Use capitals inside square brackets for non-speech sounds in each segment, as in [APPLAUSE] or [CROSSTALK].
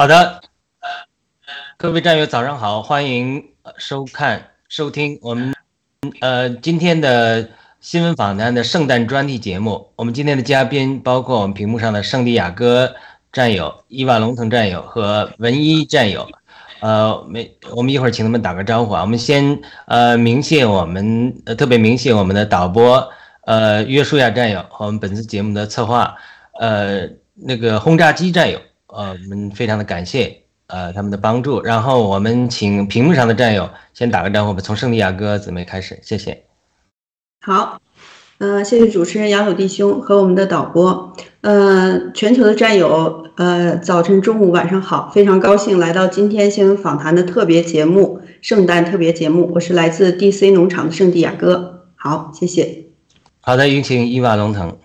好的，各位战友早上好，欢迎收看收听我们呃今天的新闻访谈的圣诞专题节目。我们今天的嘉宾包括我们屏幕上的圣地亚哥战友、伊瓦龙腾战友和文一战友。呃，没，我们一会儿请他们打个招呼啊。我们先呃鸣谢我们特别鸣谢我们的导播呃约书亚战友和我们本次节目的策划呃那个轰炸机战友。呃，我们非常的感谢呃他们的帮助，然后我们请屏幕上的战友先打个招呼吧，从圣地亚哥姊妹开始，谢谢。好，呃，谢谢主持人杨鲁弟兄和我们的导播，呃，全球的战友，呃，早晨、中午、晚上好，非常高兴来到今天新闻访谈的特别节目，圣诞特别节目，我是来自 DC 农场的圣地亚哥，好，谢谢。好的，有请伊瓦龙腾。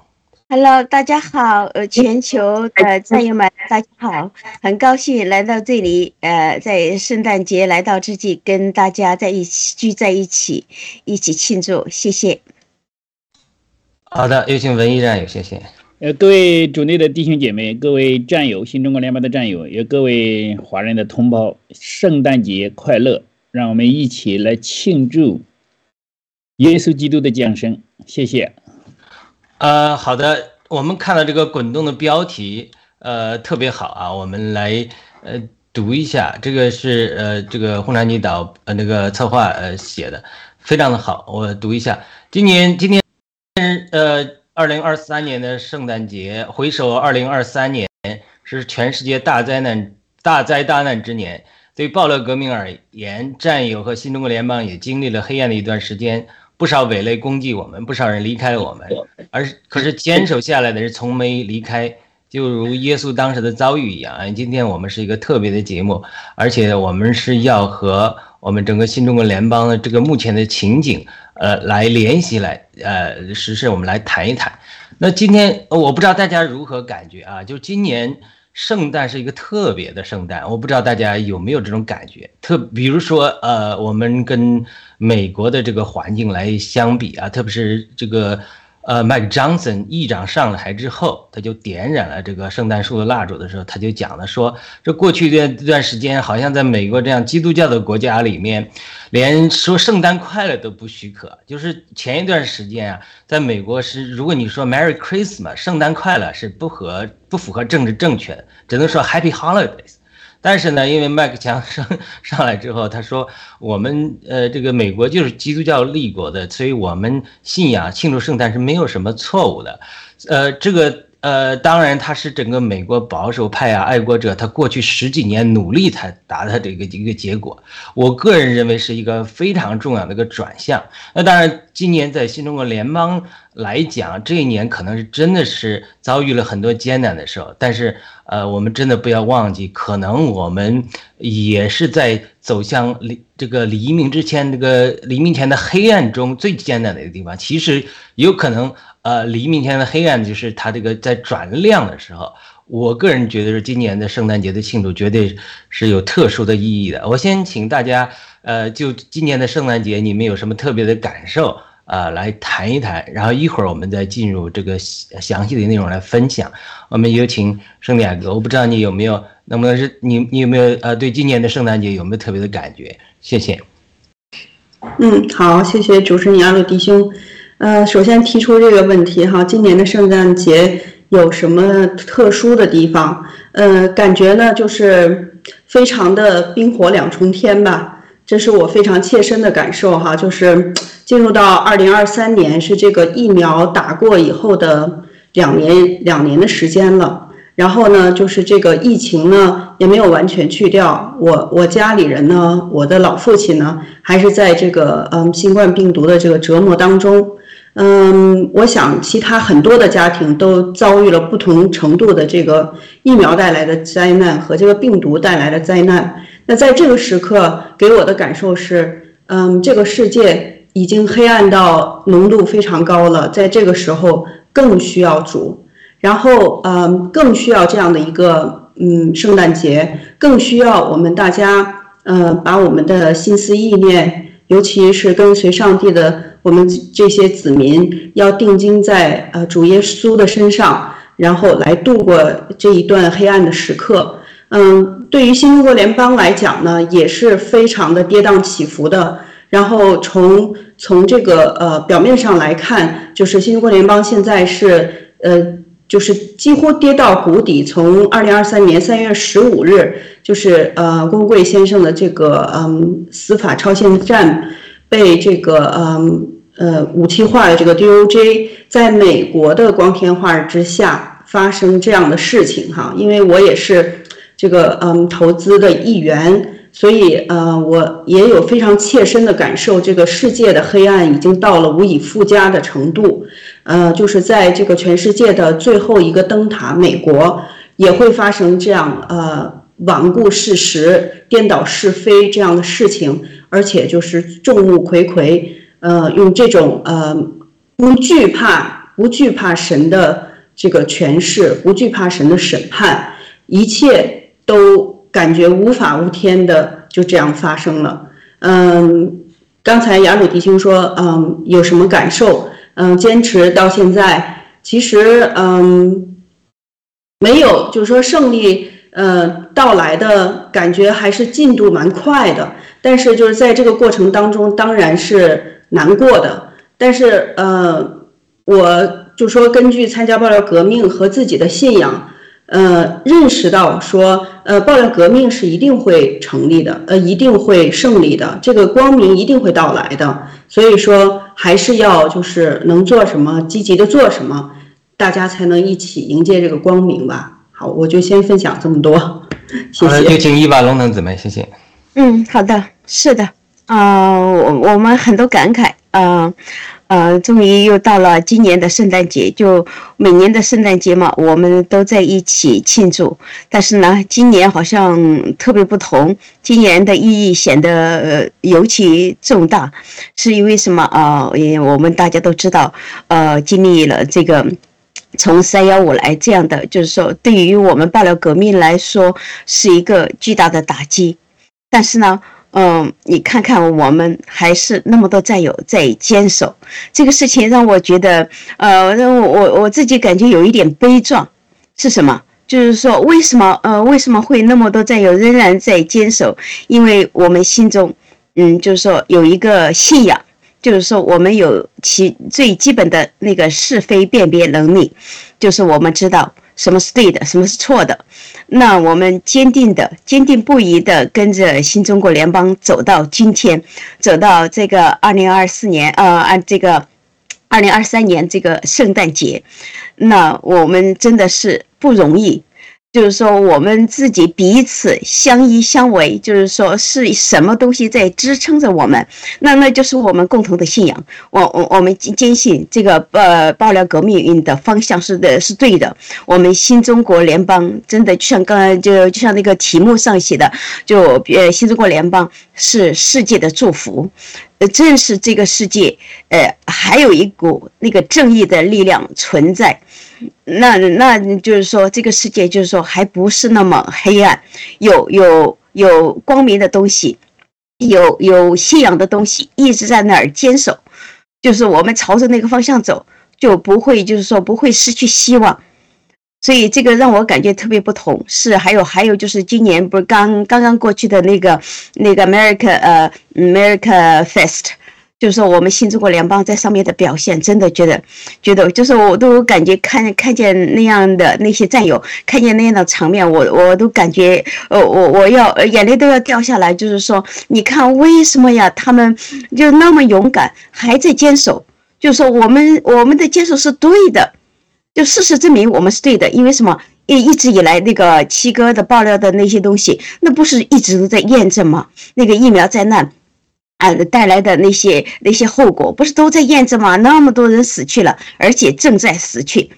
Hello，大家好，呃，全球的战友们，大家好，很高兴来到这里，呃，在圣诞节来到之际，跟大家在一起聚在一起，一起庆祝，谢谢。好的，有请文艺战友，谢谢。呃，各位主内的弟兄姐妹，各位战友，新中国联邦的战友，也各位华人的同胞，圣诞节快乐！让我们一起来庆祝耶稣基督的降生，谢谢。呃，好的，我们看到这个滚动的标题，呃，特别好啊，我们来呃读一下，这个是呃这个轰炸机导呃那个策划呃写的，非常的好，我读一下。今年今天呃二零二三年的圣诞节，回首二零二三年是全世界大灾难大灾大难之年，对暴乱革命而言，战友和新中国联邦也经历了黑暗的一段时间。不少伪类攻击我们，不少人离开了我们，而可是坚守下来的人从没离开，就如耶稣当时的遭遇一样。今天我们是一个特别的节目，而且我们是要和我们整个新中国联邦的这个目前的情景，呃，来联系来，呃，实事我们来谈一谈。那今天我不知道大家如何感觉啊？就今年圣诞是一个特别的圣诞，我不知道大家有没有这种感觉？特比如说，呃，我们跟美国的这个环境来相比啊，特别是这个呃，麦克·张森议长上台之后，他就点燃了这个圣诞树的蜡烛的时候，他就讲了说，这过去这段时间，好像在美国这样基督教的国家里面，连说圣诞快乐都不许可。就是前一段时间啊，在美国是，如果你说 Merry Christmas 圣诞快乐是不合不符合政治正确的，只能说 Happy Holidays。但是呢，因为麦克强上上来之后，他说我们呃这个美国就是基督教立国的，所以我们信仰庆祝圣诞是没有什么错误的，呃，这个呃当然他是整个美国保守派啊爱国者，他过去十几年努力才达到这个一个结果，我个人认为是一个非常重要的一个转向。那当然，今年在新中国联邦来讲，这一年可能是真的是遭遇了很多艰难的时候，但是。呃，我们真的不要忘记，可能我们也是在走向黎这个黎明之前，这个黎明前的黑暗中最艰难的一个地方。其实有可能，呃，黎明前的黑暗就是它这个在转亮的时候。我个人觉得是今年的圣诞节的庆祝绝对是有特殊的意义的。我先请大家，呃，就今年的圣诞节你们有什么特别的感受？啊，来谈一谈，然后一会儿我们再进入这个详细的内容来分享。我们有请圣地亚哥，我不知道你有没有，能不能是你你有没有呃对今年的圣诞节有没有特别的感觉？谢谢。嗯，好，谢谢主持人亚鲁弟兄。呃，首先提出这个问题哈，今年的圣诞节有什么特殊的地方？呃，感觉呢就是非常的冰火两重天吧，这是我非常切身的感受哈，就是进入到二零二三年是这个疫苗打过以后的两年两年的时间了。然后呢，就是这个疫情呢也没有完全去掉，我我家里人呢，我的老父亲呢，还是在这个嗯新冠病毒的这个折磨当中。嗯，我想其他很多的家庭都遭遇了不同程度的这个疫苗带来的灾难和这个病毒带来的灾难。那在这个时刻给我的感受是，嗯，这个世界已经黑暗到浓度非常高了，在这个时候更需要主，然后嗯，更需要这样的一个嗯圣诞节，更需要我们大家呃把我们的心思意念，尤其是跟随上帝的。我们这些子民要定睛在呃主耶稣的身上，然后来度过这一段黑暗的时刻。嗯，对于新中国联邦来讲呢，也是非常的跌宕起伏的。然后从从这个呃表面上来看，就是新中国联邦现在是呃就是几乎跌到谷底。从二零二三年三月十五日，就是呃郭贵先生的这个嗯司法超限战被这个嗯呃武器化的这个 DOJ 在美国的光天化日之下发生这样的事情哈，因为我也是这个嗯投资的一员。所以，呃，我也有非常切身的感受，这个世界的黑暗已经到了无以复加的程度。呃，就是在这个全世界的最后一个灯塔，美国也会发生这样呃罔顾事实、颠倒是非这样的事情，而且就是众目睽睽，呃，用这种呃不惧怕、不惧怕神的这个权势，不惧怕神的审判，一切都。感觉无法无天的就这样发生了。嗯，刚才雅鲁迪青说，嗯，有什么感受？嗯，坚持到现在，其实嗯，没有，就是说胜利呃到来的感觉还是进度蛮快的。但是就是在这个过程当中，当然是难过的。但是呃，我就说根据参加爆料革命和自己的信仰。呃，认识到说，呃，爆料革命是一定会成立的，呃，一定会胜利的，这个光明一定会到来的。所以说，还是要就是能做什么，积极的做什么，大家才能一起迎接这个光明吧。好，我就先分享这么多，[LAUGHS] 谢谢。有请伊娃龙能姊妹，谢谢。嗯，好的，是的，啊，我我们很多感慨，啊。呃，呃终于又到了今年的圣诞节，就每年的圣诞节嘛，我们都在一起庆祝。但是呢，今年好像特别不同，今年的意义显得尤其重大，是因为什么啊？也我们大家都知道，呃，经历了这个从三幺五来这样的，就是说对于我们爆料革命来说是一个巨大的打击。但是呢。嗯，你看看，我们还是那么多战友在坚守，这个事情让我觉得，呃，让我我我自己感觉有一点悲壮，是什么？就是说，为什么呃为什么会那么多战友仍然在坚守？因为我们心中，嗯，就是说有一个信仰，就是说我们有其最基本的那个是非辨别能力，就是我们知道。什么是对的，什么是错的？那我们坚定的、坚定不移的跟着新中国联邦走到今天，走到这个二零二四年，呃，按这个二零二三年这个圣诞节，那我们真的是不容易。就是说，我们自己彼此相依相偎，就是说，是什么东西在支撑着我们？那那就是我们共同的信仰。我我我们坚信这个呃爆料革命运的方向是的，是对的。我们新中国联邦真的就像刚才就就像那个题目上写的，就呃新中国联邦是世界的祝福。呃，正是这个世界，呃，还有一股那个正义的力量存在。那那就是说，这个世界就是说，还不是那么黑暗，有有有光明的东西，有有信仰的东西一直在那儿坚守，就是我们朝着那个方向走，就不会就是说不会失去希望。所以这个让我感觉特别不同。是还有还有就是今年不是刚刚刚过去的那个那个 America 呃 America Fest。就是说，我们新中国联邦在上面的表现，真的觉得，觉得就是我都感觉看看见那样的那些战友，看见那样的场面，我我都感觉，呃，我我要眼泪都要掉下来。就是说，你看为什么呀？他们就那么勇敢，还在坚守。就是说，我们我们的坚守是对的，就事实证明我们是对的。因为什么？一一直以来那个七哥的爆料的那些东西，那不是一直都在验证吗？那个疫苗灾难。啊，带来的那些那些后果，不是都在验证吗？那么多人死去了，而且正在死去，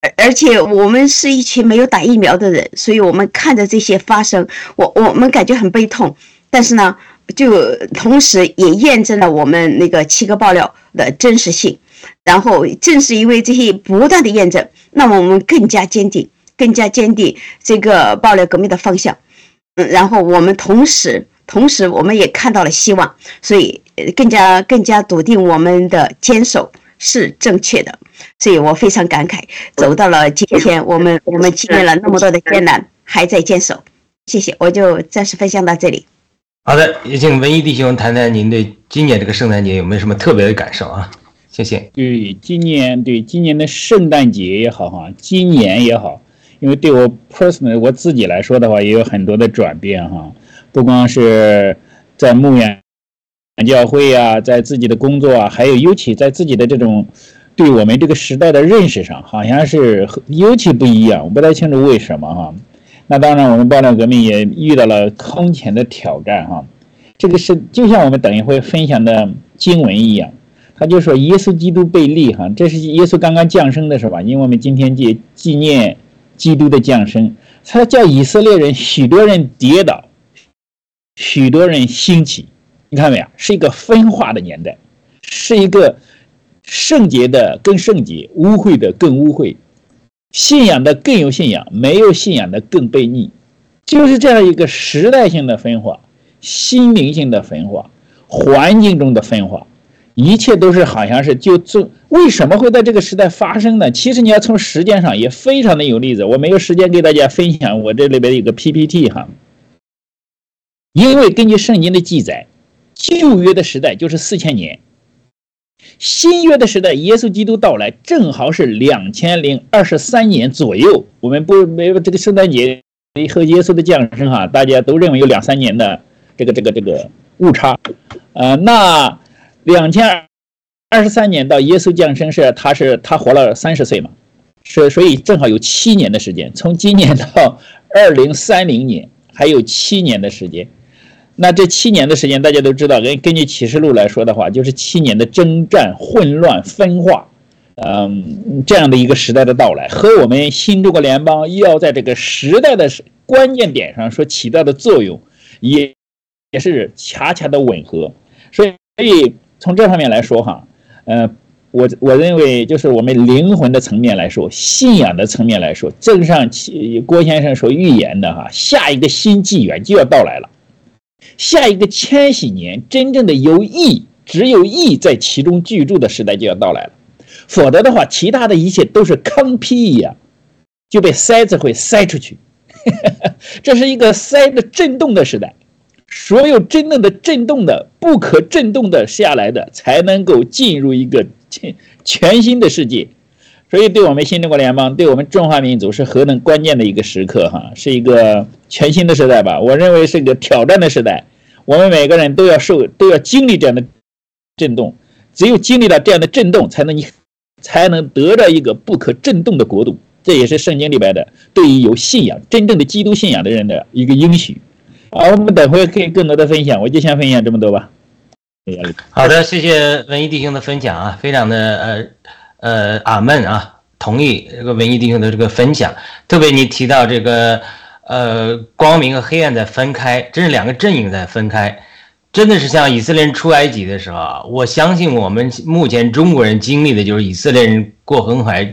而而且我们是一群没有打疫苗的人，所以我们看着这些发生，我我们感觉很悲痛。但是呢，就同时也验证了我们那个七哥爆料的真实性。然后正是因为这些不断的验证，那么我们更加坚定，更加坚定这个爆料革命的方向。嗯，然后我们同时。同时，我们也看到了希望，所以更加更加笃定我们的坚守是正确的。所以我非常感慨，走到了今天，我们我们经历了那么多的艰难，还在坚守。谢谢，我就暂时分享到这里。好的，也请文艺弟兄谈谈您对今年这个圣诞节有没有什么特别的感受啊？谢谢。对，今年对今年的圣诞节也好哈，今年也好，因为对我 personal 我自己来说的话，也有很多的转变哈，不光是在牧养教会啊，在自己的工作啊，还有尤其在自己的这种对我们这个时代的认识上，好像是尤其不一样，我不太清楚为什么哈。那当然，我们爆料革命也遇到了空前的挑战哈。这个是就像我们等一会分享的经文一样，他就说耶稣基督被立哈，这是耶稣刚刚降生的时候吧？因为我们今天纪纪念基督的降生，他叫以色列人许多人跌倒，许多人兴起，你看没有？是一个分化的年代，是一个圣洁的更圣洁，污秽的更污秽。信仰的更有信仰，没有信仰的更被逆，就是这样一个时代性的分化，心灵性的分化，环境中的分化，一切都是好像是就这为什么会在这个时代发生呢？其实你要从时间上也非常的有例子，我没有时间给大家分享我这里边一个 PPT 哈，因为根据圣经的记载，旧约的时代就是四千年。新约的时代，耶稣基督到来正好是两千零二十三年左右。我们不没有这个圣诞节和耶稣的降生哈，大家都认为有两三年的这个这个这个误差。呃，那两千二十三年到耶稣降生是他是他活了三十岁嘛，是所以正好有七年的时间，从今年到 [LAUGHS] 二零三零年还有七年的时间。那这七年的时间，大家都知道，根根据启示录来说的话，就是七年的征战、混乱、分化，嗯，这样的一个时代的到来，和我们新中国联邦要在这个时代的关键点上所起到的作用，也也是恰恰的吻合。所以，所以从这方面来说，哈，呃，我我认为，就是我们灵魂的层面来说，信仰的层面来说，正像郭先生所预言的，哈，下一个新纪元就要到来了。下一个千禧年，真正的有义，只有义在其中居住的时代就要到来了。否则的话，其他的一切都是坑屁一样，就被塞子会塞出去。[LAUGHS] 这是一个塞的震动的时代，所有真正的震动的、不可震动的下来的，才能够进入一个全全新的世界。所以，对我们新中国联邦，对我们中华民族是何等关键的一个时刻哈，是一个全新的时代吧？我认为是一个挑战的时代，我们每个人都要受，都要经历这样的震动，只有经历了这样的震动，才能你才能得到一个不可震动的国度。这也是圣经里边的对于有信仰、真正的基督信仰的人的一个应许。好，我们等会可以更多的分享，我就先分享这么多吧。好的，谢谢文艺弟兄的分享啊，非常的呃。呃，阿门啊，同意这个文艺弟兄的这个分享。特别你提到这个，呃，光明和黑暗在分开，这是两个阵营在分开，真的是像以色列人出埃及的时候啊。我相信我们目前中国人经历的就是以色列人过红海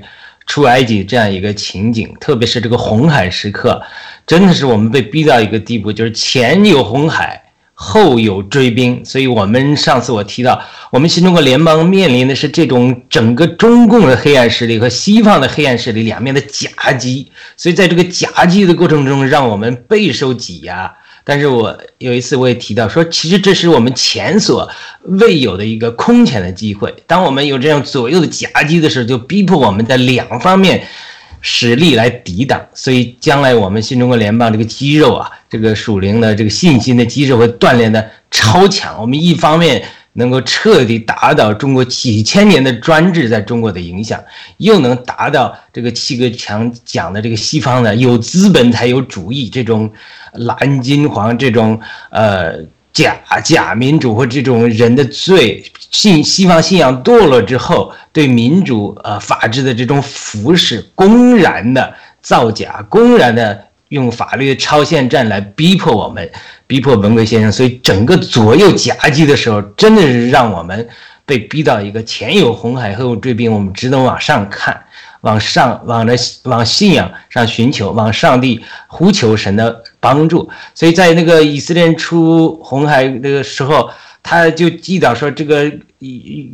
出埃及这样一个情景，特别是这个红海时刻，真的是我们被逼到一个地步，就是前有红海。后有追兵，所以我们上次我提到，我们新中国联邦面临的是这种整个中共的黑暗势力和西方的黑暗势力两面的夹击，所以在这个夹击的过程中，让我们备受挤压。但是我有一次我也提到说，其实这是我们前所未有的一个空前的机会。当我们有这样左右的夹击的时候，就逼迫我们在两方面。实力来抵挡，所以将来我们新中国联邦这个肌肉啊，这个属灵的这个信心的肌肉会锻炼的超强。我们一方面能够彻底打倒中国几千年的专制在中国的影响，又能达到这个七个强讲的这个西方的有资本才有主义这种蓝金黄这种呃假假民主或这种人的罪。信西方信仰堕落之后，对民主、呃法治的这种腐蚀，公然的造假，公然的用法律的超限战来逼迫我们，逼迫文贵先生。所以整个左右夹击的时候，真的是让我们被逼到一个前有红海，后有追兵，我们只能往上看，往上往着往信仰上寻求，往上帝呼求神的帮助。所以在那个以色列出红海那个时候。他就记到说，这个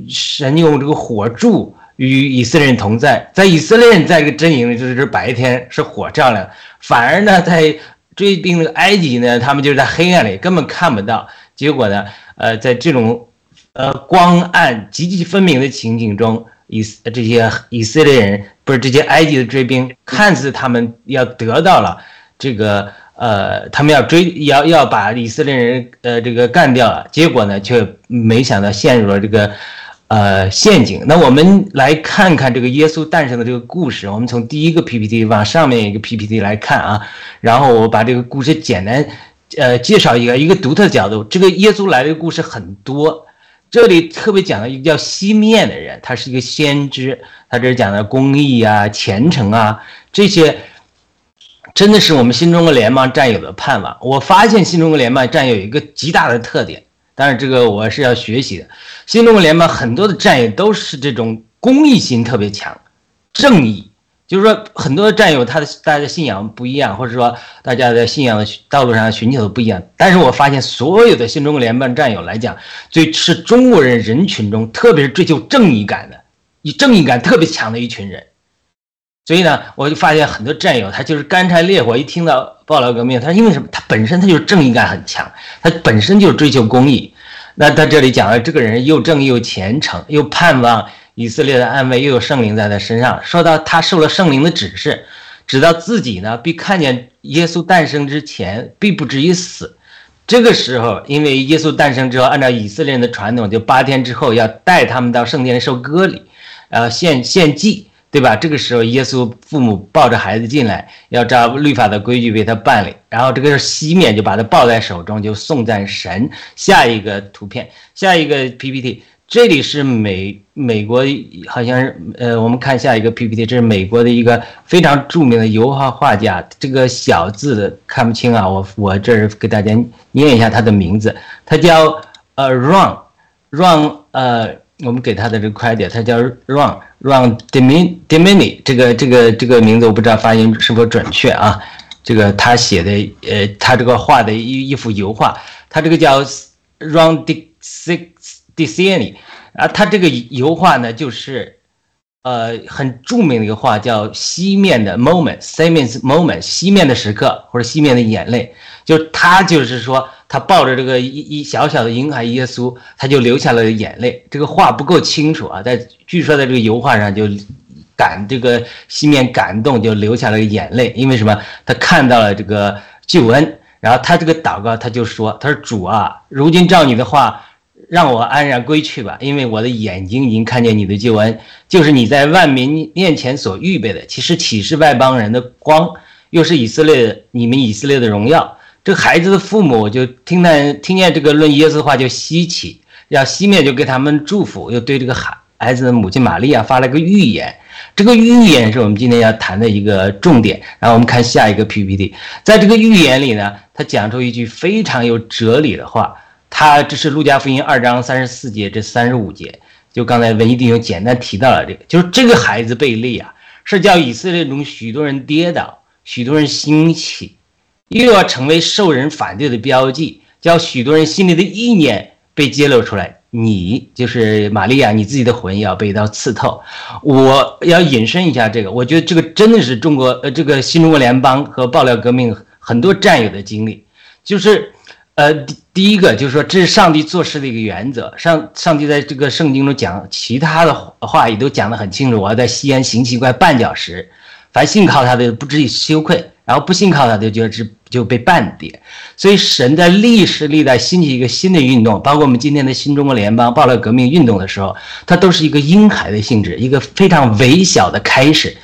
神用这个火柱与以色列人同在，在以色列人在这个阵营里就是白天是火照亮，反而呢在追兵埃及呢，他们就是在黑暗里根本看不到。结果呢，呃，在这种呃光暗极其分明的情景中，以这些以色列人不是这些埃及的追兵，看似他们要得到了这个呃，他们要追要要把以色列人呃这个干掉了，结果呢，却没想到陷入了这个。呃，陷阱。那我们来看看这个耶稣诞生的这个故事。我们从第一个 PPT 往上面一个 PPT 来看啊，然后我把这个故事简单呃介绍一个一个独特的角度。这个耶稣来的故事很多，这里特别讲了一个叫西面的人，他是一个先知，他这讲的公义啊、虔诚啊这些，真的是我们新中国联邦战友的盼望。我发现新中国联邦战友有一个极大的特点。但是这个我是要学习的。新中国联盟很多的战友都是这种公益心特别强，正义，就是说很多的战友他的大家的信仰不一样，或者说大家在信仰的道路上寻求的不一样。但是我发现所有的新中国联盟战友来讲，最是中国人人群中，特别是追求正义感的，以正义感特别强的一群人。所以呢，我就发现很多战友他就是干柴烈火，一听到爆料革命，他因为什么？他本身他就是正义感很强，他本身就是追求公义。那他这里讲了，这个人又正义又虔诚，又盼望以色列的安危，又有圣灵在他身上。说到他受了圣灵的指示，知道自己呢必看见耶稣诞生之前必不至于死。这个时候，因为耶稣诞生之后，按照以色列人的传统，就八天之后要带他们到圣殿受割礼，呃，献献祭。对吧？这个时候，耶稣父母抱着孩子进来，要照律法的规矩为他办理。然后这个西面就把他抱在手中，就送赞神。下一个图片，下一个 PPT，这里是美美国，好像是呃，我们看下一个 PPT，这是美国的一个非常著名的油画画家。这个小字的看不清啊，我我这儿给大家念一下他的名字，他叫呃 Ron Ron 呃。我们给他的这个快点，他叫 Ron Ron Demini Demini，这个这个这个名字我不知道发音是否准确啊。这个他写的呃，他这个画的一一幅油画，他这个叫 Ron D Six D C N I 啊，他这个油画呢就是呃很著名的一个画，叫西面的 Moment Simon's Moment 西面的时刻或者西面的眼泪，就他就是说。他抱着这个一一小小的婴孩耶稣，他就流下了眼泪。这个画不够清楚啊，在据说在这个油画上就感这个西面感动，就流下了眼泪。因为什么？他看到了这个救恩，然后他这个祷告，他就说：“他说主啊，如今照你的话，让我安然归去吧，因为我的眼睛已经看见你的救恩，就是你在万民面前所预备的，其实启示外邦人的光，又是以色列你们以色列的荣耀。”这孩子的父母就听到听见这个论耶稣的话就稀奇，要熄灭就给他们祝福，又对这个孩孩子的母亲玛利亚发了个预言。这个预言是我们今天要谈的一个重点。然后我们看下一个 PPT，在这个预言里呢，他讲出一句非常有哲理的话。他这是路加福音二章三十四节这三十五节，就刚才文艺弟兄简单提到了这个，就是这个孩子被立啊，是叫以色列中许多人跌倒，许多人兴起。又要成为受人反对的标记，叫许多人心里的意念被揭露出来。你就是玛利亚，你自己的魂要被刀刺透。我要引申一下这个，我觉得这个真的是中国呃，这个新中国联邦和爆料革命很多战友的经历。就是，呃，第第一个就是说，这是上帝做事的一个原则。上上帝在这个圣经中讲其他的话也都讲得很清楚。我要在西安行奇怪绊脚石，凡信靠他的不至于羞愧。然后不信靠他，就觉得是就被半跌。所以神在历史历代兴起一个新的运动，包括我们今天的新中国联邦、暴乱革命运动的时候，它都是一个婴孩的性质，一个非常微小的开始。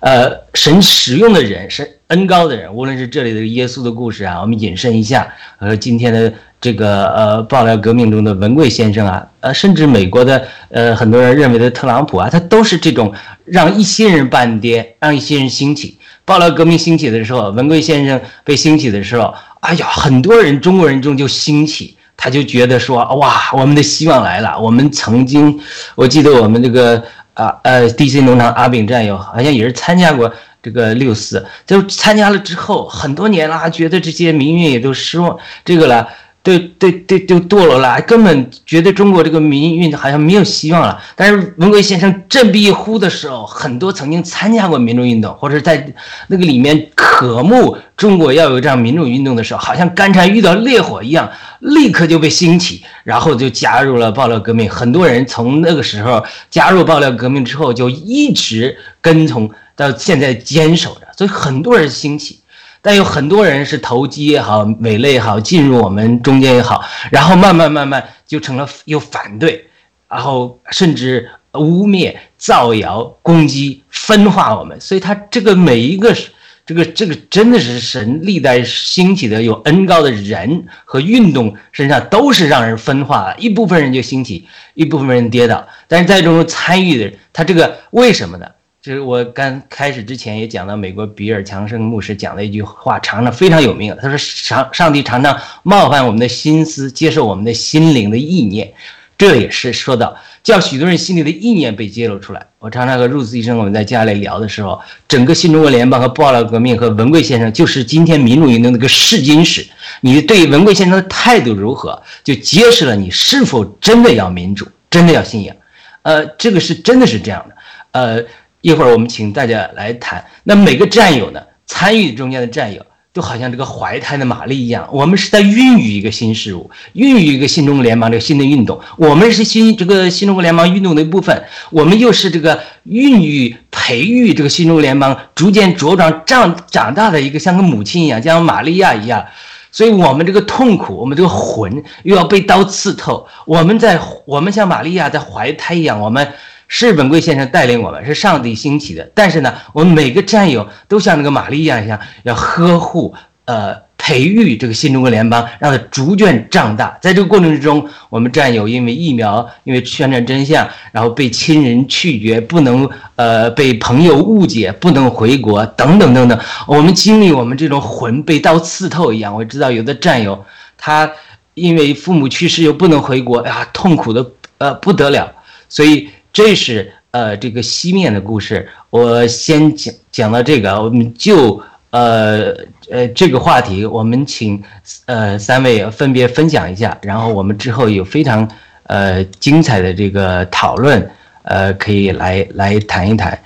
呃，神使用的人是恩高的人，无论是这里的耶稣的故事啊，我们引申一下，呃，今天的这个呃爆料革命中的文贵先生啊，呃，甚至美国的呃很多人认为的特朗普啊，他都是这种让一些人半跌，让一些人兴起。爆料革命兴起的时候，文贵先生被兴起的时候，哎呀，很多人中国人中就兴起，他就觉得说，哇，我们的希望来了。我们曾经，我记得我们这个啊呃，DC 农场阿炳战友好像也是参加过这个六四，就参加了之后很多年了，觉得这些民运也都失望，这个了。对对对，就堕落了，根本觉得中国这个民运好像没有希望了。但是文革先生振臂一呼的时候，很多曾经参加过民主运动或者在那个里面渴慕中国要有这样民主运动的时候，好像干柴遇到烈火一样，立刻就被兴起，然后就加入了爆料革命。很多人从那个时候加入爆料革命之后，就一直跟从到现在坚守着，所以很多人兴起。但有很多人是投机也好，伪类也好，进入我们中间也好，然后慢慢慢慢就成了又反对，然后甚至污蔑、造谣、攻击、分化我们。所以他这个每一个这个这个真的是神历代兴起的有恩高的人和运动身上都是让人分化，一部分人就兴起，一部分人跌倒。但是在这种参与的人，他这个为什么呢？就是我刚开始之前也讲到，美国比尔强生牧师讲的一句话，常常非常有名。他说：“上上帝常常冒犯我们的心思，接受我们的心灵的意念。”这也是说到叫许多人心里的意念被揭露出来。我常常和入斯医生我们在家里聊的时候，整个新中国联邦和爆料革命和文贵先生，就是今天民主运动那个试金石。你对文贵先生的态度如何，就揭示了你是否真的要民主，真的要信仰。呃，这个是真的是这样的。呃。一会儿我们请大家来谈。那每个战友呢，参与中间的战友，都好像这个怀胎的玛丽一样。我们是在孕育一个新事物，孕育一个新中国联邦这个新的运动。我们是新这个新中国联邦运动的一部分，我们又是这个孕育、培育这个新中国联邦逐渐茁壮、长长大的一个像个母亲一样，像玛利亚一样。所以，我们这个痛苦，我们这个魂又要被刀刺透。我们在，我们像玛利亚在怀胎一样，我们。是本贵先生带领我们，是上帝兴起的。但是呢，我们每个战友都像那个玛丽一样一样，要呵护、呃，培育这个新中国联邦，让它逐渐长大。在这个过程之中，我们战友因为疫苗，因为宣传真相，然后被亲人拒绝，不能呃，被朋友误解，不能回国，等等等等。我们经历我们这种魂被刀刺透一样。我知道有的战友，他因为父母去世又不能回国，呀，痛苦的呃不得了。所以。这是呃这个西面的故事，我先讲讲到这个，我们就呃呃这个话题，我们请呃三位分别分享一下，然后我们之后有非常呃精彩的这个讨论，呃可以来来谈一谈，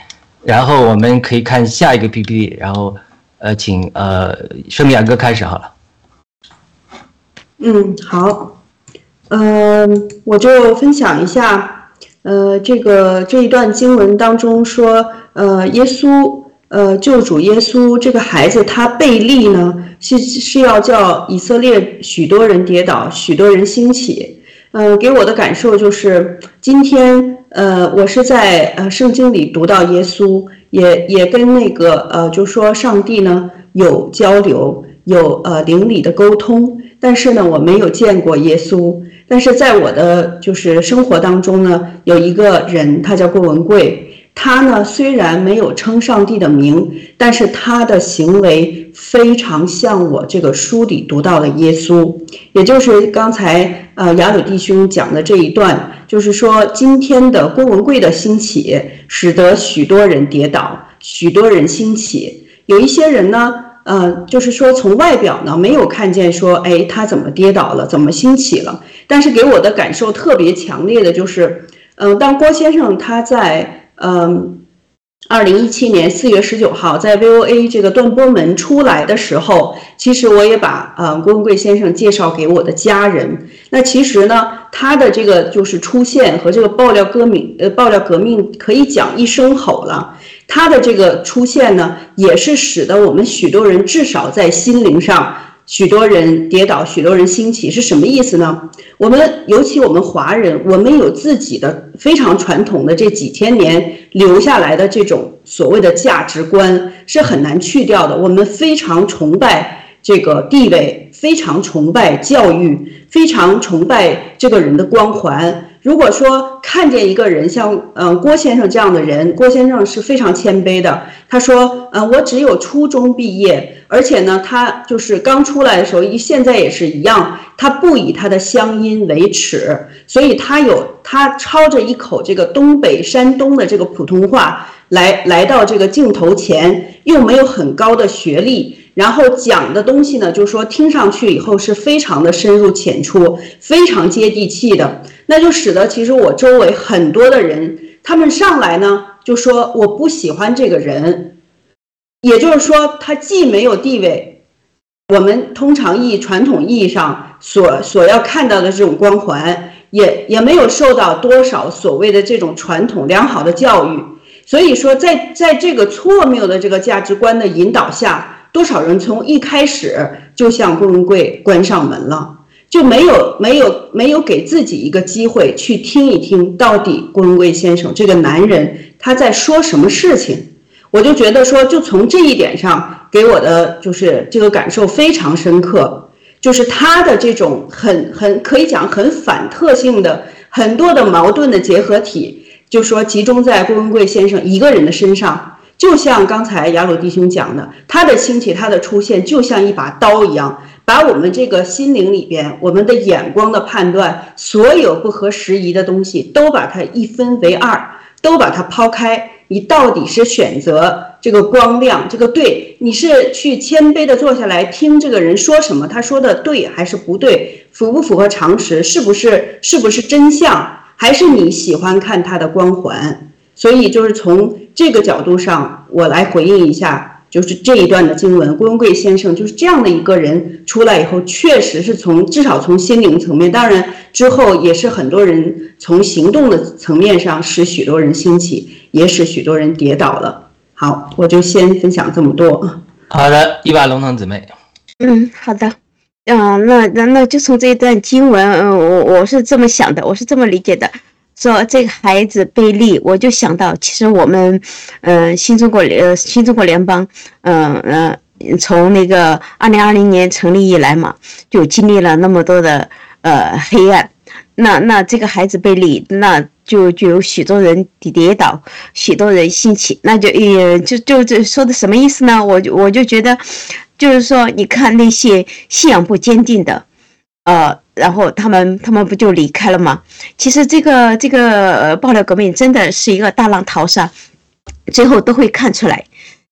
然后我们可以看下一个 PPT，然后呃请呃生涯哥开始好了。嗯，好，嗯，我就分享一下。呃，这个这一段经文当中说，呃，耶稣，呃，救主耶稣这个孩子他背立呢，是是要叫以色列许多人跌倒，许多人兴起。呃，给我的感受就是，今天，呃，我是在呃圣经里读到耶稣，也也跟那个呃，就说上帝呢有交流，有呃灵里的沟通，但是呢，我没有见过耶稣。但是在我的就是生活当中呢，有一个人，他叫郭文贵。他呢虽然没有称上帝的名，但是他的行为非常像我这个书里读到的耶稣，也就是刚才呃雅鲁弟兄讲的这一段，就是说今天的郭文贵的兴起，使得许多人跌倒，许多人兴起，有一些人呢。呃，就是说从外表呢，没有看见说，哎，他怎么跌倒了，怎么兴起了？但是给我的感受特别强烈的就是，嗯，当郭先生他在嗯，二零一七年四月十九号在 VOA 这个断波门出来的时候，其实我也把呃郭文贵先生介绍给我的家人。那其实呢，他的这个就是出现和这个爆料革命，呃，爆料革命可以讲一声吼了。他的这个出现呢，也是使得我们许多人至少在心灵上，许多人跌倒，许多人兴起，是什么意思呢？我们尤其我们华人，我们有自己的非常传统的这几千年留下来的这种所谓的价值观是很难去掉的。我们非常崇拜这个地位，非常崇拜教育，非常崇拜这个人的光环。如果说看见一个人像嗯郭先生这样的人，郭先生是非常谦卑的。他说，嗯，我只有初中毕业，而且呢，他就是刚出来的时候，一现在也是一样，他不以他的乡音为耻，所以他有他操着一口这个东北山东的这个普通话来来到这个镜头前，又没有很高的学历，然后讲的东西呢，就是说听上去以后是非常的深入浅出，非常接地气的，那就使得其实我周围很多的人，他们上来呢就说我不喜欢这个人，也就是说他既没有地位，我们通常意义传统意义上所所要看到的这种光环。也也没有受到多少所谓的这种传统良好的教育，所以说在在这个错谬的这个价值观的引导下，多少人从一开始就向郭文贵关上门了，就没有没有没有给自己一个机会去听一听到底郭文贵先生这个男人他在说什么事情。我就觉得说，就从这一点上给我的就是这个感受非常深刻。就是他的这种很很可以讲很反特性的很多的矛盾的结合体，就说集中在郭文贵先生一个人的身上，就像刚才雅鲁弟兄讲的，他的兴起，他的出现，就像一把刀一样，把我们这个心灵里边，我们的眼光的判断，所有不合时宜的东西，都把它一分为二，都把它抛开。你到底是选择这个光亮，这个对？你是去谦卑的坐下来听这个人说什么？他说的对还是不对？符不符合常识？是不是是不是真相？还是你喜欢看他的光环？所以就是从这个角度上，我来回应一下。就是这一段的经文，郭文贵先生就是这样的一个人出来以后，确实是从至少从心灵层面，当然之后也是很多人从行动的层面上使许多人兴起，也使许多人跌倒了。好，我就先分享这么多。好的，一把龙腾姊妹。嗯，好的。嗯，那那那就从这一段经文，嗯，我我是这么想的，我是这么理解的。说这个孩子贝利，我就想到，其实我们，嗯，新中国呃，新中国联邦，嗯嗯，从那个二零二零年成立以来嘛，就经历了那么多的呃黑暗。那那这个孩子贝利，那就就有许多人跌跌倒，许多人兴起，那就也就就这说的什么意思呢？我就我就觉得，就是说，你看那些信仰不坚定的，呃。然后他们他们不就离开了吗？其实这个这个呃爆料革命真的是一个大浪淘沙，最后都会看出来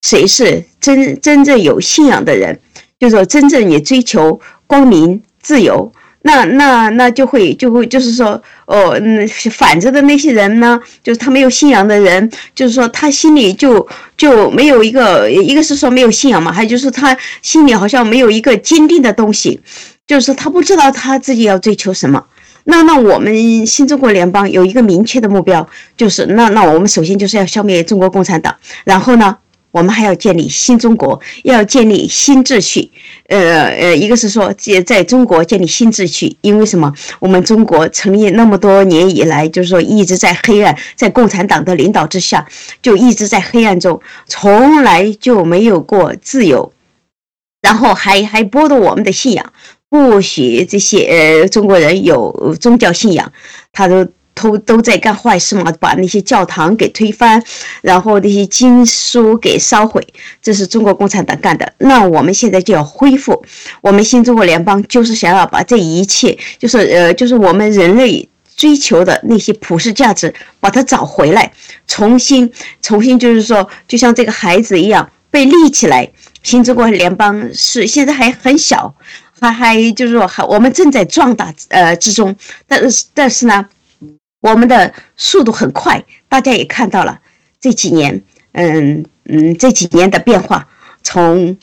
谁是真真正有信仰的人，就是说真正也追求光明自由，那那那就会就会就是说哦嗯反着的那些人呢，就是他没有信仰的人，就是说他心里就就没有一个一个是说没有信仰嘛，还有就是他心里好像没有一个坚定的东西。就是他不知道他自己要追求什么，那那我们新中国联邦有一个明确的目标，就是那那我们首先就是要消灭中国共产党，然后呢，我们还要建立新中国，要建立新秩序，呃呃，一个是说在在中国建立新秩序，因为什么？我们中国成立那么多年以来，就是说一直在黑暗，在共产党的领导之下，就一直在黑暗中，从来就没有过自由，然后还还剥夺我们的信仰。不许这些呃中国人有宗教信仰，他都偷都在干坏事嘛，把那些教堂给推翻，然后那些经书给烧毁，这是中国共产党干的。那我们现在就要恢复，我们新中国联邦就是想要把这一切，就是呃就是我们人类追求的那些普世价值，把它找回来，重新重新就是说，就像这个孩子一样被立起来。新中国联邦是现在还很小。他还就是说，还我们正在壮大呃之中，但是但是呢，我们的速度很快，大家也看到了这几年，嗯嗯，这几年的变化。从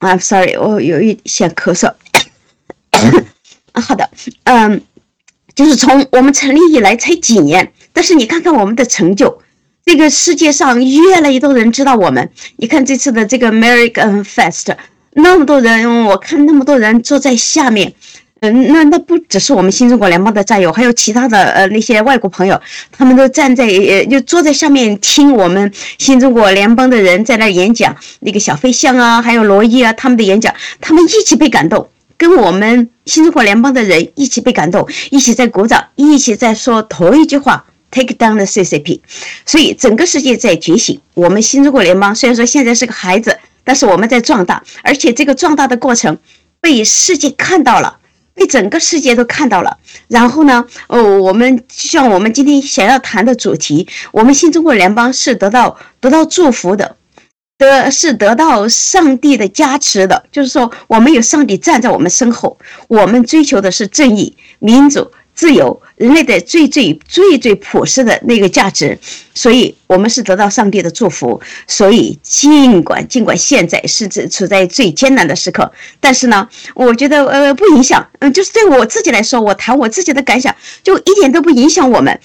，I'm sorry，我有一些咳嗽。[COUGHS] 啊，好的，嗯，就是从我们成立以来才几年，但是你看看我们的成就，这个世界上越来越多人知道我们。你看这次的这个 American Fest。那么多人，我看那么多人坐在下面，嗯，那那不只是我们新中国联邦的战友，还有其他的呃那些外国朋友，他们都站在呃就坐在下面听我们新中国联邦的人在那演讲，那个小飞象啊，还有罗伊啊他们的演讲，他们一起被感动，跟我们新中国联邦的人一起被感动，一起在鼓掌，一起在说同一句话，Take down the CCP，所以整个世界在觉醒，我们新中国联邦虽然说现在是个孩子。但是我们在壮大，而且这个壮大的过程被世界看到了，被整个世界都看到了。然后呢，哦，我们像我们今天想要谈的主题，我们新中国联邦是得到得到祝福的，得是得到上帝的加持的。就是说，我们有上帝站在我们身后，我们追求的是正义、民主。自由，人类的最最最最朴实的那个价值，所以我们是得到上帝的祝福。所以尽管尽管现在是处处在最艰难的时刻，但是呢，我觉得呃不影响，嗯，就是对我自己来说，我谈我自己的感想，就一点都不影响我们。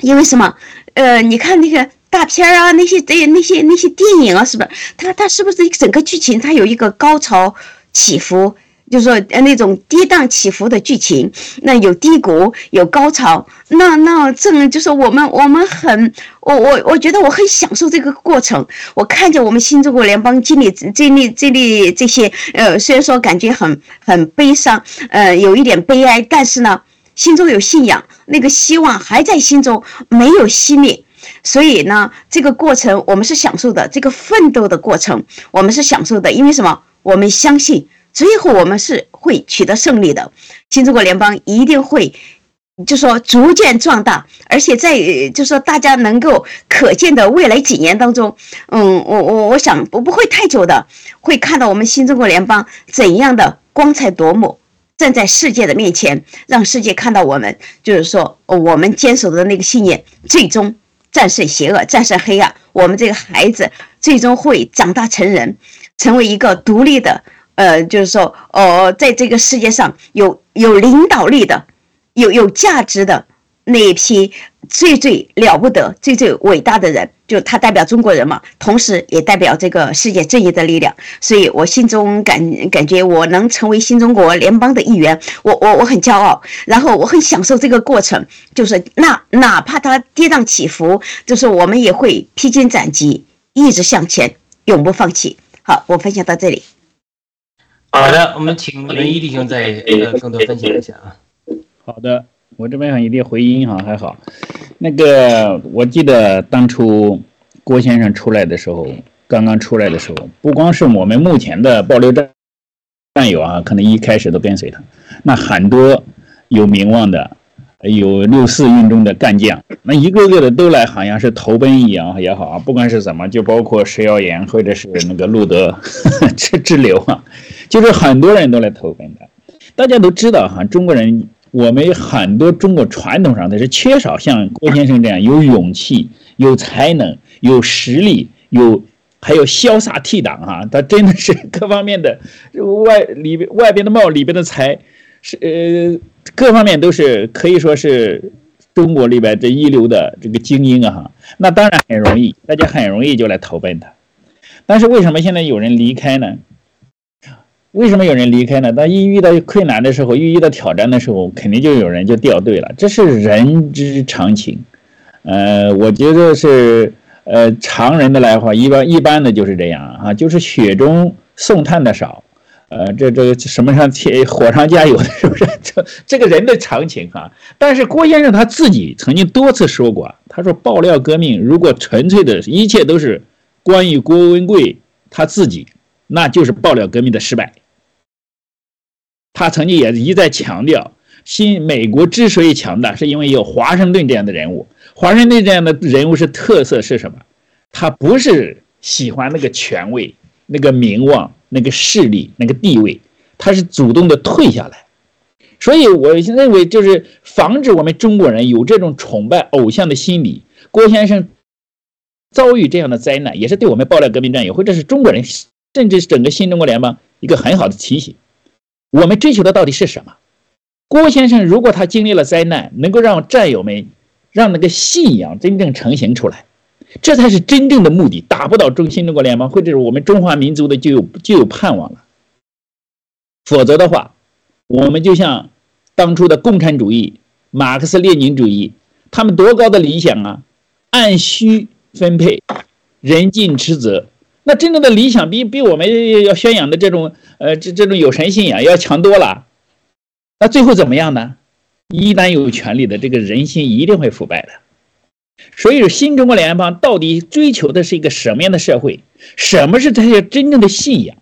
因为什么？呃，你看那个大片儿啊，那些这那些那些电影啊，是不是？它它是不是整个剧情它有一个高潮起伏？就是说，呃，那种跌宕起伏的剧情，那有低谷，有高潮，那那正就是我们，我们很，我我我觉得我很享受这个过程。我看着我们新中国联邦经历经历经历这些，呃，虽然说感觉很很悲伤，呃，有一点悲哀，但是呢，心中有信仰，那个希望还在心中，没有熄灭。所以呢，这个过程我们是享受的，这个奋斗的过程我们是享受的，因为什么？我们相信。最后我们是会取得胜利的，新中国联邦一定会，就说逐渐壮大，而且在就说大家能够可见的未来几年当中，嗯，我我我想我不会太久的，会看到我们新中国联邦怎样的光彩夺目，站在世界的面前，让世界看到我们，就是说我们坚守的那个信念，最终战胜邪恶，战胜黑暗，我们这个孩子最终会长大成人，成为一个独立的。呃，就是说，哦，在这个世界上有有领导力的、有有价值的那一批最最了不得、最最伟大的人，就他代表中国人嘛，同时也代表这个世界正义的力量。所以我心中感感觉，我能成为新中国联邦的一员，我我我很骄傲，然后我很享受这个过程，就是那哪怕他跌宕起伏，就是我们也会披荆斩棘，一直向前，永不放弃。好，我分享到这里。好的，我们请文一弟兄再呃更多分享一下啊。好的，我这边有一点回音哈，还好。那个我记得当初郭先生出来的时候，刚刚出来的时候，不光是我们目前的保留战战友啊，可能一开始都跟随他，那很多有名望的，有六四运动的干将，那一个个的都来，好像是投奔一样也好啊，不管是怎么，就包括石耀岩或者是那个路德 [LAUGHS] 之之流啊。就是很多人都来投奔的，大家都知道哈，中国人我们很多中国传统上的是缺少像郭先生这样有勇气、有才能、有实力、有还有潇洒倜傥哈，他真的是各方面的外里边外边的貌里边的才，是呃各方面都是可以说是中国里边这一流的这个精英啊哈，那当然很容易，大家很容易就来投奔他，但是为什么现在有人离开呢？为什么有人离开呢？当一遇到困难的时候，一遇到挑战的时候，肯定就有人就掉队了，这是人之常情。呃，我觉得是呃常人的来话，一般一般的就是这样啊，就是雪中送炭的少，呃，这这什么上添火上加油的，是不是？这这个人的常情啊。但是郭先生他自己曾经多次说过，他说爆料革命如果纯粹的一切都是关于郭文贵他自己，那就是爆料革命的失败。他曾经也一再强调，新美国之所以强大，是因为有华盛顿这样的人物。华盛顿这样的人物是特色是什么？他不是喜欢那个权位、那个名望、那个势力、那个地位，他是主动的退下来。所以，我认为就是防止我们中国人有这种崇拜偶像的心理。郭先生遭遇这样的灾难，也是对我们爆料革命战友，或者是中国人，甚至是整个新中国联邦一个很好的提醒。我们追求的到底是什么？郭先生如果他经历了灾难，能够让战友们让那个信仰真正成型出来，这才是真正的目的。打不倒中新中国联邦，或者是我们中华民族的就有就有盼望了。否则的话，我们就像当初的共产主义、马克思列宁主义，他们多高的理想啊！按需分配，人尽职责。那真正的理想比比我们要宣扬的这种呃这这种有神信仰要强多了，那最后怎么样呢？一旦有权利的这个人心一定会腐败的。所以新中国联邦到底追求的是一个什么样的社会？什么是这些真正的信仰？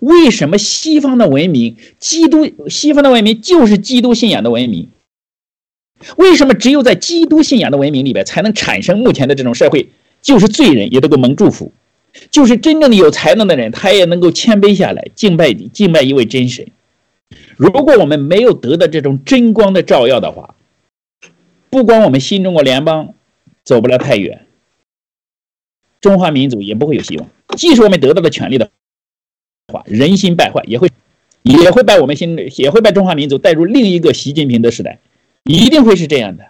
为什么西方的文明，基督西方的文明就是基督信仰的文明？为什么只有在基督信仰的文明里边才能产生目前的这种社会？就是罪人也都够蒙祝福，就是真正的有才能的人，他也能够谦卑下来敬拜敬拜一位真神。如果我们没有得到这种真光的照耀的话，不光我们新中国联邦走不了太远，中华民族也不会有希望。即使我们得到了权利的话，人心败坏也会也会把我们新也会把中华民族带入另一个习近平的时代。一定会是这样的，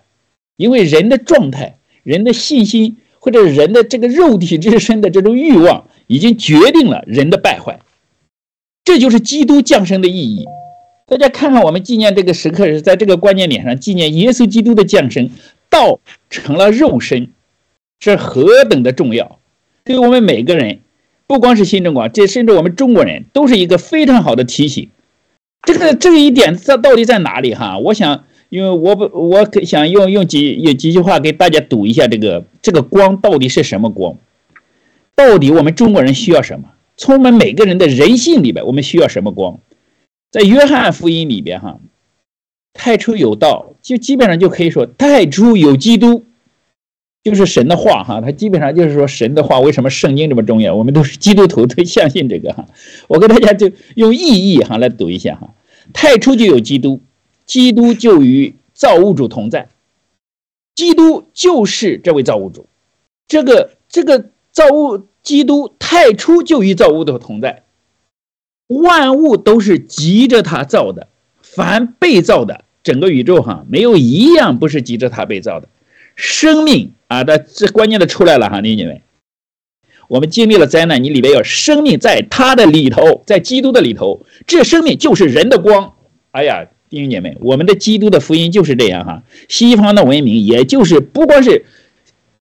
因为人的状态、人的信心或者人的这个肉体之身的这种欲望，已经决定了人的败坏。这就是基督降生的意义。大家看看，我们纪念这个时刻是在这个关键点上纪念耶稣基督的降生，道成了肉身，是何等的重要！对我们每个人，不光是新中国，这甚至我们中国人，都是一个非常好的提醒。这个这一点在到底在哪里？哈，我想。因为我不，我想用用几有几句话给大家读一下这个这个光到底是什么光？到底我们中国人需要什么？从我们每个人的人性里边，我们需要什么光？在约翰福音里边，哈，太初有道，就基本上就可以说太初有基督，就是神的话，哈，它基本上就是说神的话。为什么圣经这么重要？我们都是基督徒，都相信这个哈。我给大家就用意义哈来读一下哈，太初就有基督。基督就与造物主同在，基督就是这位造物主，这个这个造物基督太初就与造物主同在，万物都是急着他造的，凡被造的整个宇宙哈，没有一样不是急着他被造的，生命啊，这这关键的出来了哈，弟兄们，我们经历了灾难，你里边有生命在他的里头，在基督的里头，这生命就是人的光，哎呀。弟兄姐妹，我们的基督的福音就是这样哈。西方的文明，也就是不光是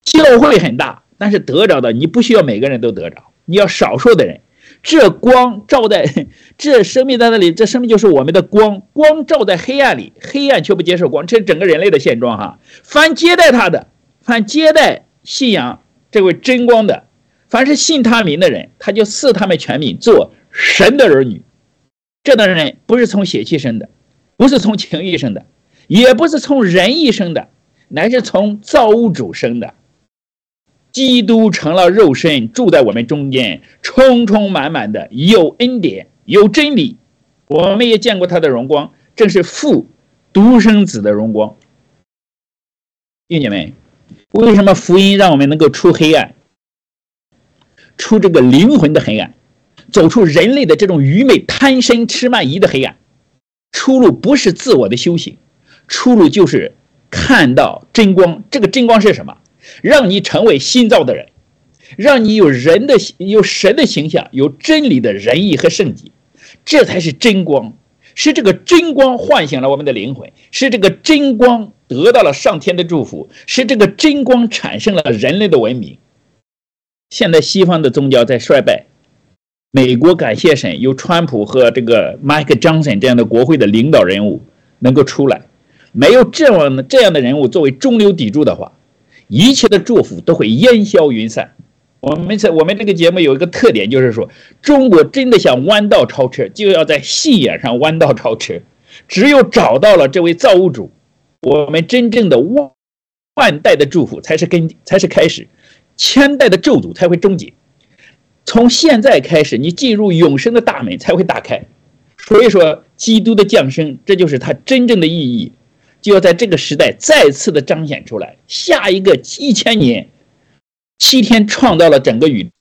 教会很大，但是得着的你不需要每个人都得着，你要少数的人。这光照在 [LAUGHS] 这生命在那里，这生命就是我们的光，光照在黑暗里，黑暗却不接受光，这是整个人类的现状哈。凡接待他的，凡接待信仰这位真光的，凡是信他名的人，他就赐他们全名做神的儿女。这等人不是从血气生的。不是从情欲生的，也不是从人意生的，乃是从造物主生的。基督成了肉身，住在我们中间，充充满满的有恩典，有真理。我们也见过他的荣光，正是父独生子的荣光。听见没，为什么福音让我们能够出黑暗，出这个灵魂的黑暗，走出人类的这种愚昧、贪生、痴慢疑的黑暗？出路不是自我的修行，出路就是看到真光。这个真光是什么？让你成为新造的人，让你有人的、有神的形象，有真理的仁义和圣洁，这才是真光。是这个真光唤醒了我们的灵魂，是这个真光得到了上天的祝福，是这个真光产生了人类的文明。现在西方的宗教在衰败。美国感谢神有川普和这个 Mike Johnson 这样的国会的领导人物能够出来，没有这样的这样的人物作为中流砥柱的话，一切的祝福都会烟消云散。我们在我们这个节目有一个特点，就是说中国真的想弯道超车，就要在信仰上弯道超车。只有找到了这位造物主，我们真正的万万代的祝福才是根，才是开始，千代的咒诅才会终结。从现在开始，你进入永生的大门才会打开。所以说，基督的降生，这就是它真正的意义，就要在这个时代再次的彰显出来。下一个一千年，七天创造了整个宇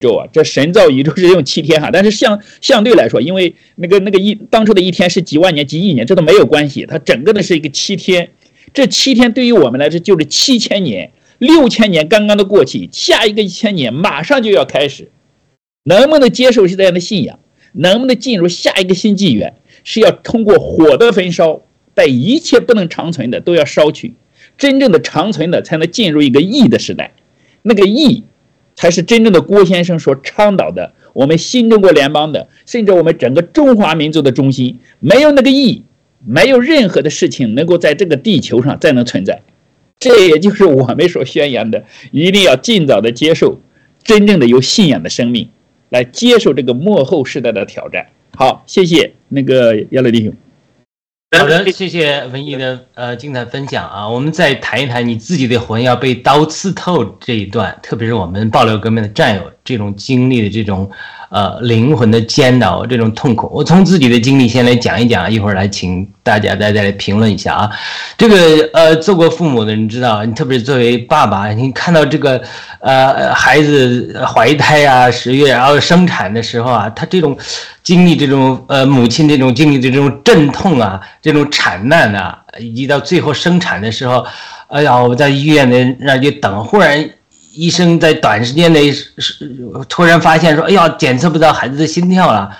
宙啊！这神造宇宙是用七天哈，但是相相对来说，因为那个那个一当初的一天是几万年、几亿年，这都没有关系。它整个的是一个七天，这七天对于我们来说就是七千年。六千年刚刚的过去，下一个一千年马上就要开始，能不能接受是这样的信仰？能不能进入下一个新纪元？是要通过火的焚烧，但一切不能长存的都要烧去，真正的长存的才能进入一个义的时代。那个义，才是真正的郭先生所倡导的，我们新中国联邦的，甚至我们整个中华民族的中心。没有那个义，没有任何的事情能够在这个地球上再能存在。这也就是我们所宣扬的，一定要尽早的接受真正的有信仰的生命，来接受这个幕后时代的挑战。好，谢谢那个亚乐弟兄。好的，谢谢文艺的呃精彩分享啊！我们再谈一谈你自己的魂要被刀刺透这一段，特别是我们爆料革命的战友这种经历的这种呃灵魂的煎熬，这种痛苦。我从自己的经历先来讲一讲，一会儿来请大家再再来评论一下啊。这个呃做过父母的，你知道，你特别是作为爸爸，你看到这个呃孩子怀胎啊十月，然后生产的时候啊，他这种。经历这种呃母亲这种经历这种阵痛啊，这种产难啊，以及到最后生产的时候，哎呀，我在医院的那就等，忽然医生在短时间内是突然发现说，哎呀，检测不到孩子的心跳了，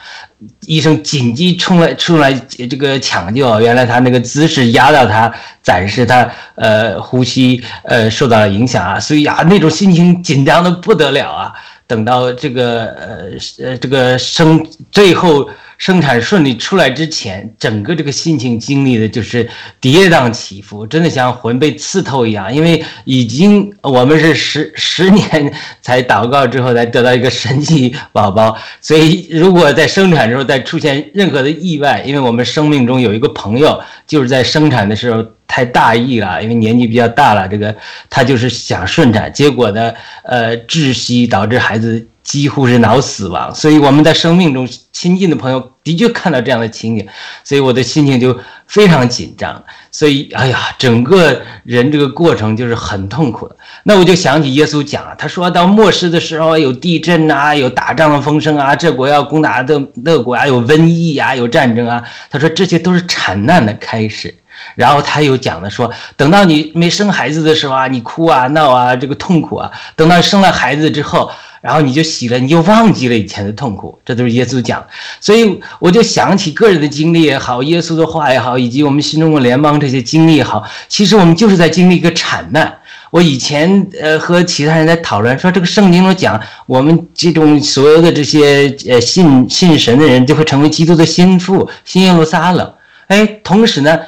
医生紧急冲来出来这个抢救，原来他那个姿势压到他，暂时他呃呼吸呃受到了影响啊，所以啊那种心情紧张的不得了啊。等到这个呃呃这个生最后生产顺利出来之前，整个这个心情经历的就是跌宕起伏，真的像魂被刺透一样。因为已经我们是十十年才祷告之后才得到一个神奇宝宝，所以如果在生产的时候再出现任何的意外，因为我们生命中有一个朋友就是在生产的时候。太大意了，因为年纪比较大了，这个他就是想顺产，结果呢，呃，窒息导致孩子几乎是脑死亡。所以我们在生命中亲近的朋友的确看到这样的情景，所以我的心情就非常紧张。所以，哎呀，整个人这个过程就是很痛苦的。那我就想起耶稣讲啊，他说到末世的时候有地震啊，有打仗的风声啊，这国要攻打的那国啊，有瘟疫啊，有战争啊。他说这些都是产难的开始。然后他又讲了说，等到你没生孩子的时候啊，你哭啊闹啊，这个痛苦啊；等到生了孩子之后，然后你就洗了，你就忘记了以前的痛苦。这都是耶稣讲，所以我就想起个人的经历也好，耶稣的话也好，以及我们新中国联邦这些经历也好，其实我们就是在经历一个产难。我以前呃和其他人在讨论说，这个圣经中讲，我们这种所有的这些呃信信神的人就会成为基督的心腹，新耶路撒冷。哎，同时呢，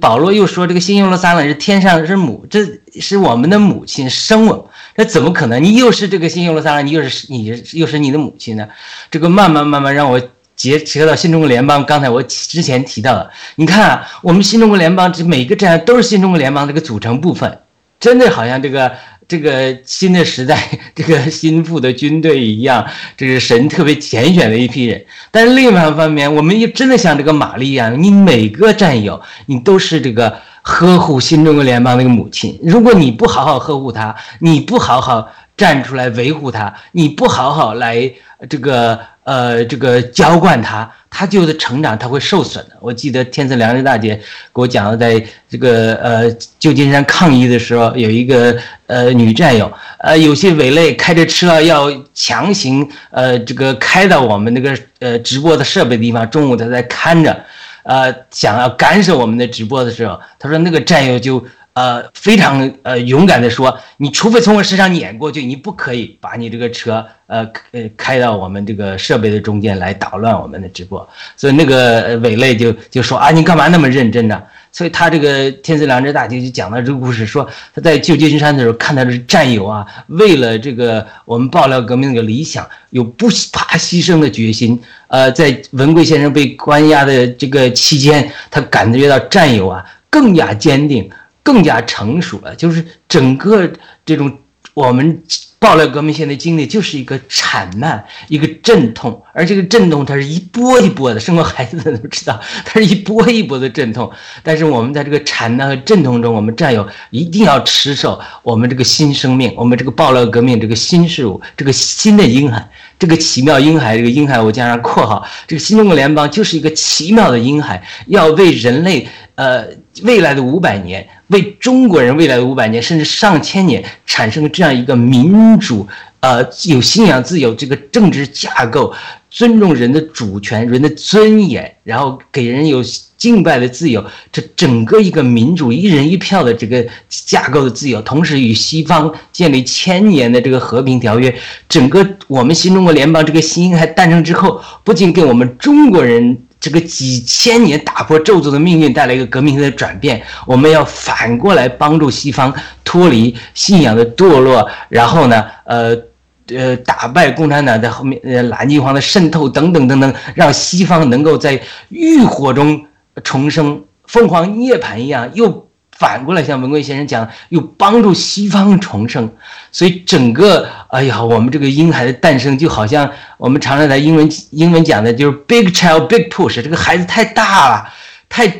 保罗又说这个新耶路撒冷是天上是母，这是我们的母亲生我，那怎么可能？你又是这个新耶路撒冷，你又是你又是你的母亲呢？这个慢慢慢慢让我结结合到新中国联邦。刚才我之前提到的，你看啊，我们新中国联邦这每个站都是新中国联邦这个组成部分，真的好像这个。这个新的时代，[LAUGHS] 这个心腹的军队一样，这是神特别拣选的一批人。但是另外一方面，我们也真的像这个玛丽一样，你每个战友，你都是这个呵护新中国联邦那个母亲。如果你不好好呵护她，你不好好站出来维护她，你不好好来这个。呃，这个浇灌她，她就是成长，她会受损的。我记得天赐良知大姐给我讲了，在这个呃旧金山抗议的时候，有一个呃女战友，呃有些伪类开着车要强行呃这个开到我们那个呃直播的设备地方，中午她在看着，呃想要干涉我们的直播的时候，他说那个战友就。呃，非常呃勇敢的说，你除非从我身上碾过去，你不可以把你这个车呃呃开到我们这个设备的中间来捣乱我们的直播。所以那个伟类就就说啊，你干嘛那么认真呢？所以他这个天赐良知大姐就讲到这个故事，说他在旧金山的时候看到的是战友啊，为了这个我们爆料革命的理想，有不怕牺牲的决心。呃，在文贵先生被关押的这个期间，他感觉到战友啊更加坚定。更加成熟了，就是整个这种我们爆料革命现在经历就是一个产难，一个阵痛，而这个阵痛它是一波一波的，生过孩子的都知道，[LAUGHS] 它是一波一波的阵痛。但是我们在这个产难和阵痛中，我们战友一定要持守我们这个新生命，我们这个爆料革命这个新事物，这个新的婴孩，这个奇妙婴孩，这个婴孩我加上括号，这个新中国联邦就是一个奇妙的婴孩，要为人类。呃，未来的五百年，为中国人未来的五百年，甚至上千年，产生了这样一个民主，呃，有信仰自由这个政治架构，尊重人的主权、人的尊严，然后给人有敬拜的自由，这整个一个民主一人一票的这个架构的自由，同时与西方建立千年的这个和平条约，整个我们新中国联邦这个新还诞生之后，不仅给我们中国人。这个几千年打破咒诅的命运带来一个革命性的转变，我们要反过来帮助西方脱离信仰的堕落，然后呢，呃，呃打败共产党在后面呃蓝金黄的渗透等等等等，让西方能够在浴火中重生，凤凰涅槃一样，又反过来像文贵先生讲，又帮助西方重生。所以整个哎呀，我们这个婴孩的诞生就好像我们常常在英文英文讲的就是 big child big push，这个孩子太大了，太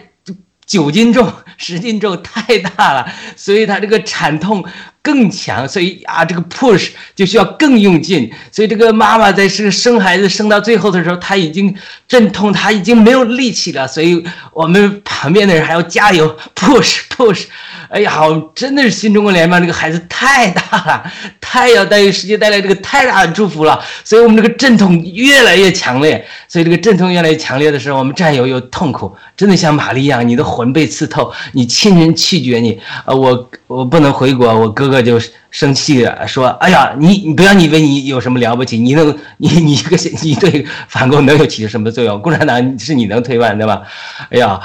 九斤重十斤重太大了，所以他这个产痛。更强，所以啊，这个 push 就需要更用劲。所以这个妈妈在生生孩子生到最后的时候，她已经阵痛，她已经没有力气了。所以我们旁边的人还要加油 push push。哎呀，真的是新中国联邦这个孩子太大了，太要带给世界带来这个太大的祝福了。[LAUGHS] 所以我们这个阵痛越来越强烈。所以这个阵痛越来越强烈的时候，我们战友又痛苦，真的像玛丽一样，你的魂被刺透，你亲人拒绝你。啊，我我不能回国，我哥。哥就是生气，说：“哎呀，你你不要以为你有什么了不起，你能 [LAUGHS] 你你这个你对反共能有起什么作用？共产党是你能推翻对吧？哎呀，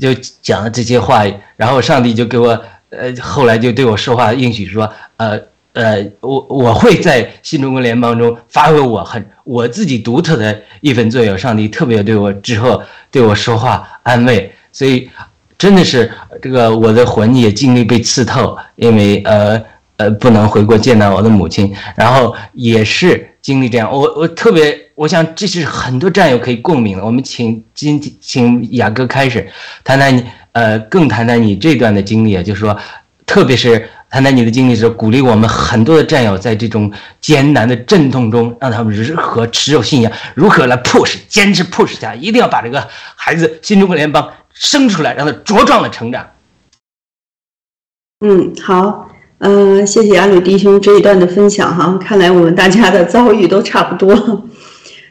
就讲了这些话，然后上帝就给我呃，后来就对我说话应许说，呃呃，我我会在新中国联邦中发挥我很我自己独特的一份作用。上帝特别对我之后对我说话安慰，所以。”真的是这个，我的魂也经历被刺透，因为呃呃不能回国见到我的母亲，然后也是经历这样。我我特别，我想这是很多战友可以共鸣的。我们请今请雅哥开始谈谈你，呃，更谈谈你这段的经历啊，就是说，特别是谈谈你的经历时，鼓励我们很多的战友在这种艰难的阵痛中，让他们如何持有信仰，如何来 push 坚持 push 下，一定要把这个孩子新中国联邦。生出来，让他茁壮的成长。嗯，好，嗯，谢谢阿鲁弟兄这一段的分享哈。看来我们大家的遭遇都差不多。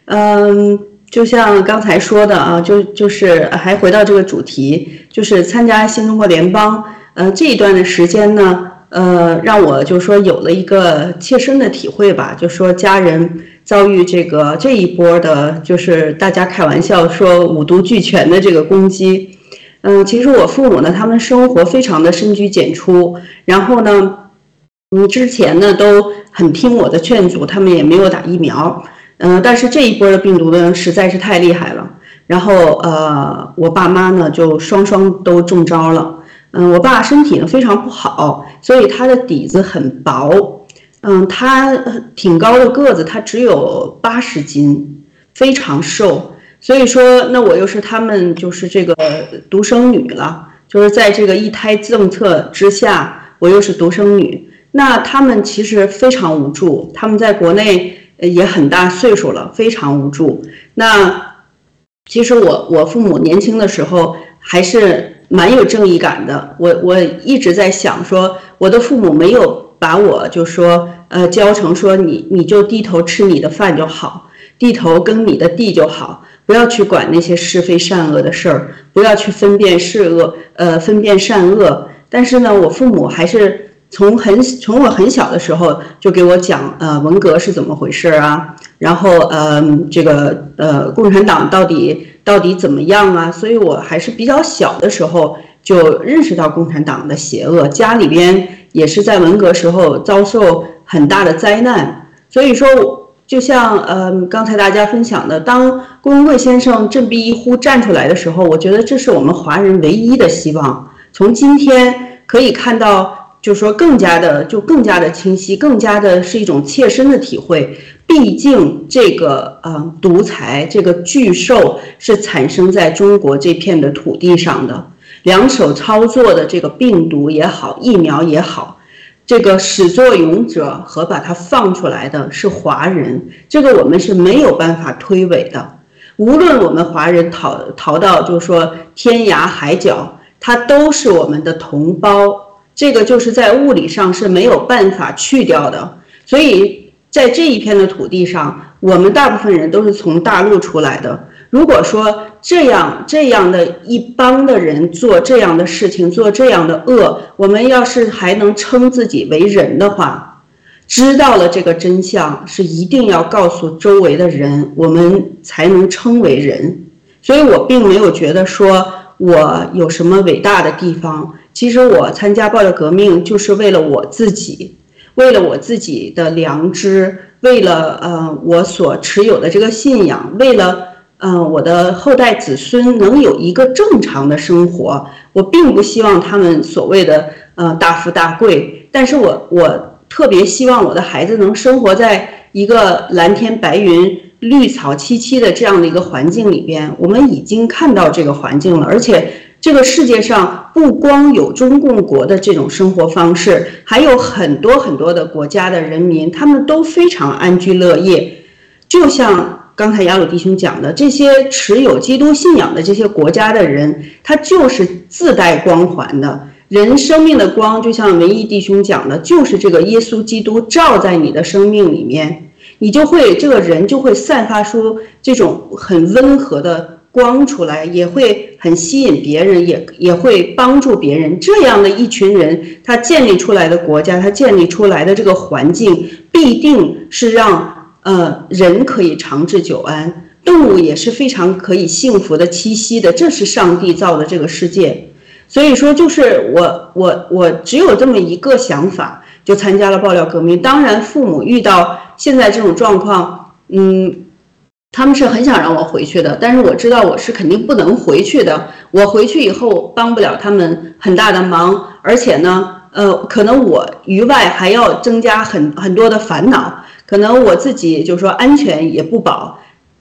嗯，就像刚才说的啊，就就是还回到这个主题，就是参加新中国联邦。呃，这一段的时间呢，呃，让我就说有了一个切身的体会吧，就说家人。遭遇这个这一波的，就是大家开玩笑说五毒俱全的这个攻击，嗯，其实我父母呢，他们生活非常的深居简出，然后呢，嗯，之前呢都很听我的劝阻，他们也没有打疫苗，嗯，但是这一波的病毒呢实在是太厉害了，然后呃，我爸妈呢就双双都中招了，嗯，我爸身体呢非常不好，所以他的底子很薄。嗯，他挺高的个子，他只有八十斤，非常瘦。所以说，那我又是他们就是这个独生女了，就是在这个一胎政策之下，我又是独生女。那他们其实非常无助，他们在国内也很大岁数了，非常无助。那其实我我父母年轻的时候还是蛮有正义感的。我我一直在想说，我的父母没有。把我就说，呃，教成说你你就低头吃你的饭就好，低头耕你的地就好，不要去管那些是非善恶的事儿，不要去分辨是恶，呃，分辨善恶。但是呢，我父母还是从很从我很小的时候就给我讲，呃，文革是怎么回事啊？然后，呃，这个呃，共产党到底到底怎么样啊？所以我还是比较小的时候就认识到共产党的邪恶，家里边。也是在文革时候遭受很大的灾难，所以说，就像呃刚才大家分享的，当郭文贵先生振臂一呼站出来的时候，我觉得这是我们华人唯一的希望。从今天可以看到，就说更加的就更加的清晰，更加的是一种切身的体会。毕竟这个呃独裁这个巨兽是产生在中国这片的土地上的。两手操作的这个病毒也好，疫苗也好，这个始作俑者和把它放出来的是华人，这个我们是没有办法推诿的。无论我们华人逃逃到，就是说天涯海角，他都是我们的同胞，这个就是在物理上是没有办法去掉的。所以在这一片的土地上，我们大部分人都是从大陆出来的。如果说这样这样的一帮的人做这样的事情，做这样的恶，我们要是还能称自己为人的话，知道了这个真相，是一定要告诉周围的人，我们才能称为人。所以我并没有觉得说我有什么伟大的地方，其实我参加暴力革命就是为了我自己。为了我自己的良知，为了呃我所持有的这个信仰，为了呃我的后代子孙能有一个正常的生活，我并不希望他们所谓的呃大富大贵，但是我我特别希望我的孩子能生活在一个蓝天白云、绿草萋萋的这样的一个环境里边。我们已经看到这个环境了，而且。这个世界上不光有中共国的这种生活方式，还有很多很多的国家的人民，他们都非常安居乐业。就像刚才雅鲁弟兄讲的，这些持有基督信仰的这些国家的人，他就是自带光环的。人生命的光，就像文艺弟兄讲的，就是这个耶稣基督照在你的生命里面，你就会这个人就会散发出这种很温和的。光出来也会很吸引别人，也也会帮助别人。这样的一群人，他建立出来的国家，他建立出来的这个环境，必定是让呃人可以长治久安，动物也是非常可以幸福的栖息的。这是上帝造的这个世界，所以说就是我我我只有这么一个想法，就参加了爆料革命。当然，父母遇到现在这种状况，嗯。他们是很想让我回去的，但是我知道我是肯定不能回去的。我回去以后帮不了他们很大的忙，而且呢，呃，可能我于外还要增加很很多的烦恼，可能我自己就说安全也不保，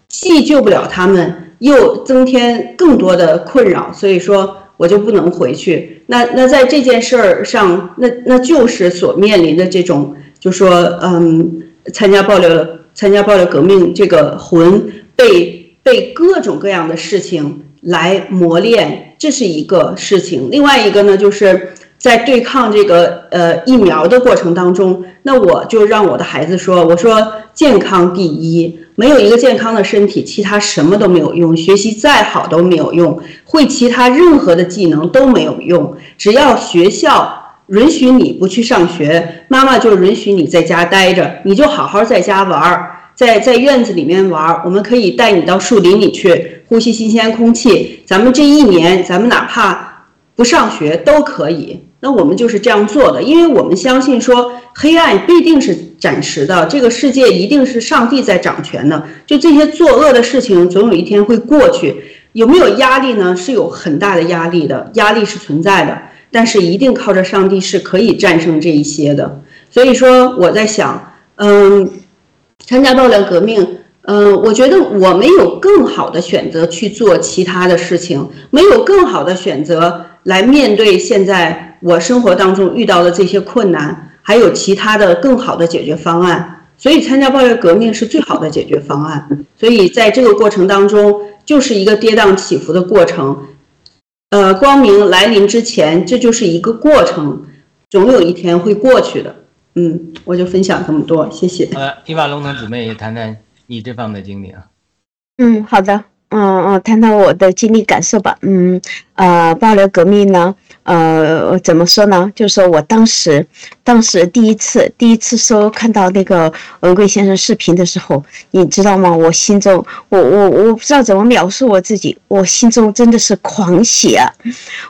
既救不了他们，又增添更多的困扰，所以说我就不能回去。那那在这件事儿上，那那就是所面临的这种，就说嗯，参加爆料。参加暴力革命，这个魂被被各种各样的事情来磨练，这是一个事情。另外一个呢，就是在对抗这个呃疫苗的过程当中，那我就让我的孩子说：“我说健康第一，没有一个健康的身体，其他什么都没有用，学习再好都没有用，会其他任何的技能都没有用，只要学校。”允许你不去上学，妈妈就允许你在家待着，你就好好在家玩儿，在在院子里面玩儿。我们可以带你到树林里去呼吸新鲜空气。咱们这一年，咱们哪怕不上学都可以。那我们就是这样做的，因为我们相信说，黑暗必定是暂时的，这个世界一定是上帝在掌权的。就这些作恶的事情，总有一天会过去。有没有压力呢？是有很大的压力的，压力是存在的。但是一定靠着上帝是可以战胜这一些的，所以说我在想，嗯，参加爆料革命，嗯，我觉得我没有更好的选择去做其他的事情，没有更好的选择来面对现在我生活当中遇到的这些困难，还有其他的更好的解决方案，所以参加爆料革命是最好的解决方案。所以在这个过程当中，就是一个跌宕起伏的过程。呃，光明来临之前，这就是一个过程，总有一天会过去的。嗯，我就分享这么多，谢谢。呃，伊瓦龙腾姊妹也谈谈你这方面的经历啊。嗯，好的。嗯嗯，谈谈我的经历感受吧。嗯，呃，爆料革命呢，呃，怎么说呢？就是说我当时，当时第一次，第一次收看到那个文贵先生视频的时候，你知道吗？我心中，我我我不知道怎么描述我自己，我心中真的是狂喜啊！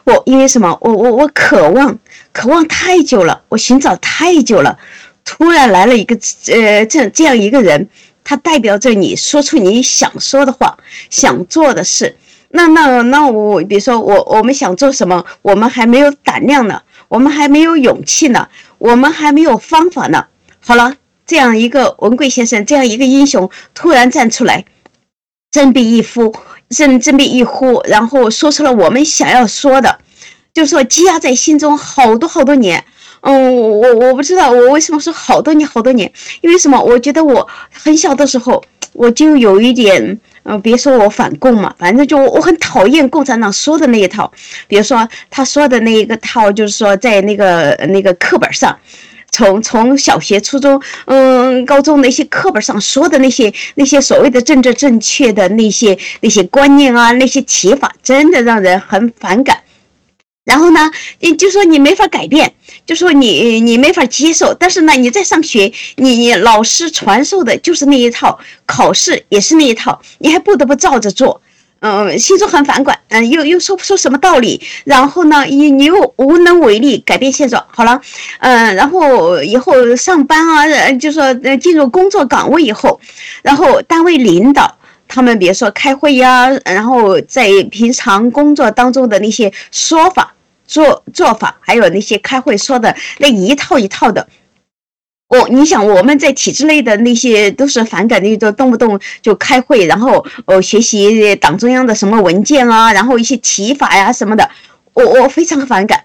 我因为什么？我我我渴望，渴望太久了，我寻找太久了，突然来了一个呃这这样一个人。它代表着你说出你想说的话，想做的事。那那那我，比如说我我们想做什么，我们还没有胆量呢，我们还没有勇气呢，我们还没有方法呢。好了，这样一个文贵先生，这样一个英雄突然站出来，振臂一呼，振振臂一呼，然后说出了我们想要说的，就说积压在心中好多好多年。嗯，我我不知道我为什么说好多年好多年，因为什么？我觉得我很小的时候我就有一点，嗯，别说我反共嘛，反正就我很讨厌共产党说的那一套，比如说他说的那一个套，就是说在那个那个课本上，从从小学、初中、嗯、高中那些课本上说的那些那些所谓的政治正确的那些那些观念啊，那些提法，真的让人很反感。然后呢，你就说你没法改变，就说你你没法接受。但是呢，你在上学，你你老师传授的就是那一套，考试也是那一套，你还不得不照着做。嗯，心中很反感，嗯，又又说不出什么道理，然后呢，你你又无能为力改变现状。好了，嗯，然后以后上班啊，就说进入工作岗位以后，然后单位领导他们比如说开会呀，然后在平常工作当中的那些说法、做做法，还有那些开会说的那一套一套的。我你想我们在体制内的那些都是反感的，都动不动就开会，然后呃学习党中央的什么文件啊，然后一些提法呀什么的，我我非常反感，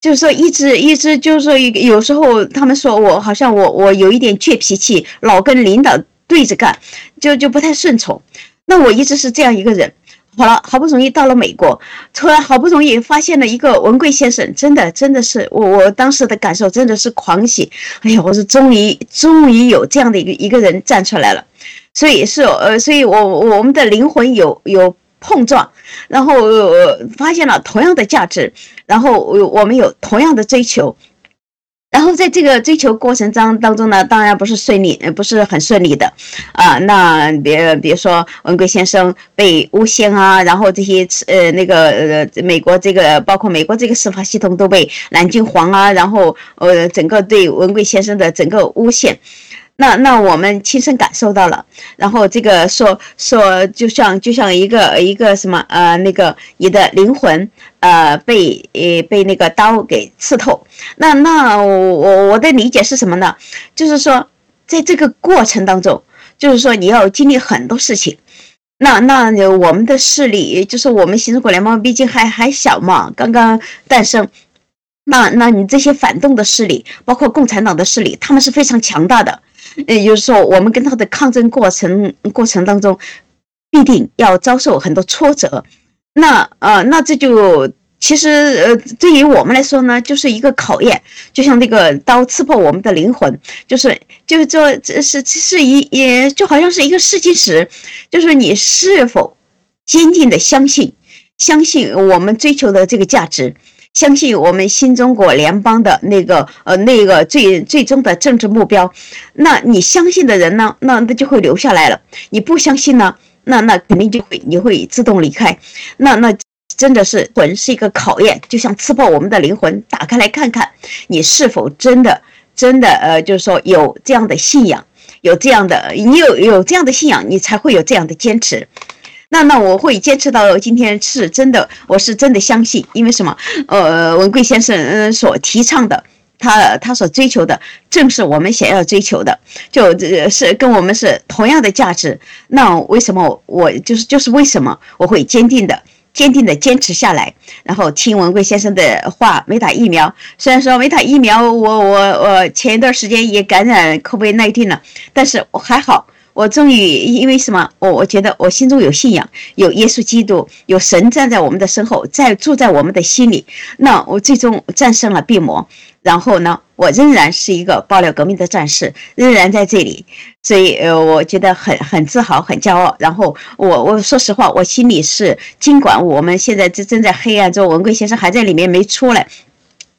就是说一直一直就是说有时候他们说我好像我我有一点倔脾气，老跟领导对着干，就就不太顺从，那我一直是这样一个人。好了，好不容易到了美国，突然好不容易发现了一个文贵先生，真的真的是我我当时的感受真的是狂喜。哎呀，我是终于终于有这样的一个一个人站出来了，所以是呃，所以我我们的灵魂有有碰撞，然后发现了同样的价值，然后我我们有同样的追求。然后在这个追求过程当当中呢，当然不是顺利，不是很顺利的，啊，那别比如说文贵先生被诬陷啊，然后这些呃那个呃美国这个包括美国这个司法系统都被蓝军黄啊，然后呃整个对文贵先生的整个诬陷。那那我们亲身感受到了，然后这个说说就像就像一个一个什么呃那个你的灵魂呃被呃被那个刀给刺透，那那我我我的理解是什么呢？就是说在这个过程当中，就是说你要经历很多事情，那那我们的势力就是我们新中国联邦毕竟还还小嘛，刚刚诞生，那那你这些反动的势力，包括共产党的势力，他们是非常强大的。也就是说，我们跟他的抗争过程过程当中，必定要遭受很多挫折。那呃，那这就其实呃，对于我们来说呢，就是一个考验，就像那个刀刺破我们的灵魂，就是就是这，这是是一也就好像是一个试金石，就是你是否坚定的相信，相信我们追求的这个价值。相信我们新中国联邦的那个呃那个最最终的政治目标，那你相信的人呢？那那就会留下来了。你不相信呢？那那肯定就会你会自动离开。那那真的是魂是一个考验，就像刺破我们的灵魂，打开来看看你是否真的真的呃，就是说有这样的信仰，有这样的你有有这样的信仰，你才会有这样的坚持。那那我会坚持到今天是真的，我是真的相信，因为什么？呃，文贵先生嗯所提倡的，他他所追求的，正是我们想要追求的，就这是跟我们是同样的价值。那为什么我就是就是为什么我会坚定的坚定的坚持下来，然后听文贵先生的话，没打疫苗。虽然说没打疫苗，我我我前一段时间也感染 COVID-19 了，但是我还好。我终于因为什么？我我觉得我心中有信仰，有耶稣基督，有神站在我们的身后，在住在我们的心里。那我最终战胜了病魔，然后呢，我仍然是一个爆料革命的战士，仍然在这里。所以呃，我觉得很很自豪，很骄傲。然后我我说实话，我心里是，尽管我们现在正正在黑暗中，文贵先生还在里面没出来，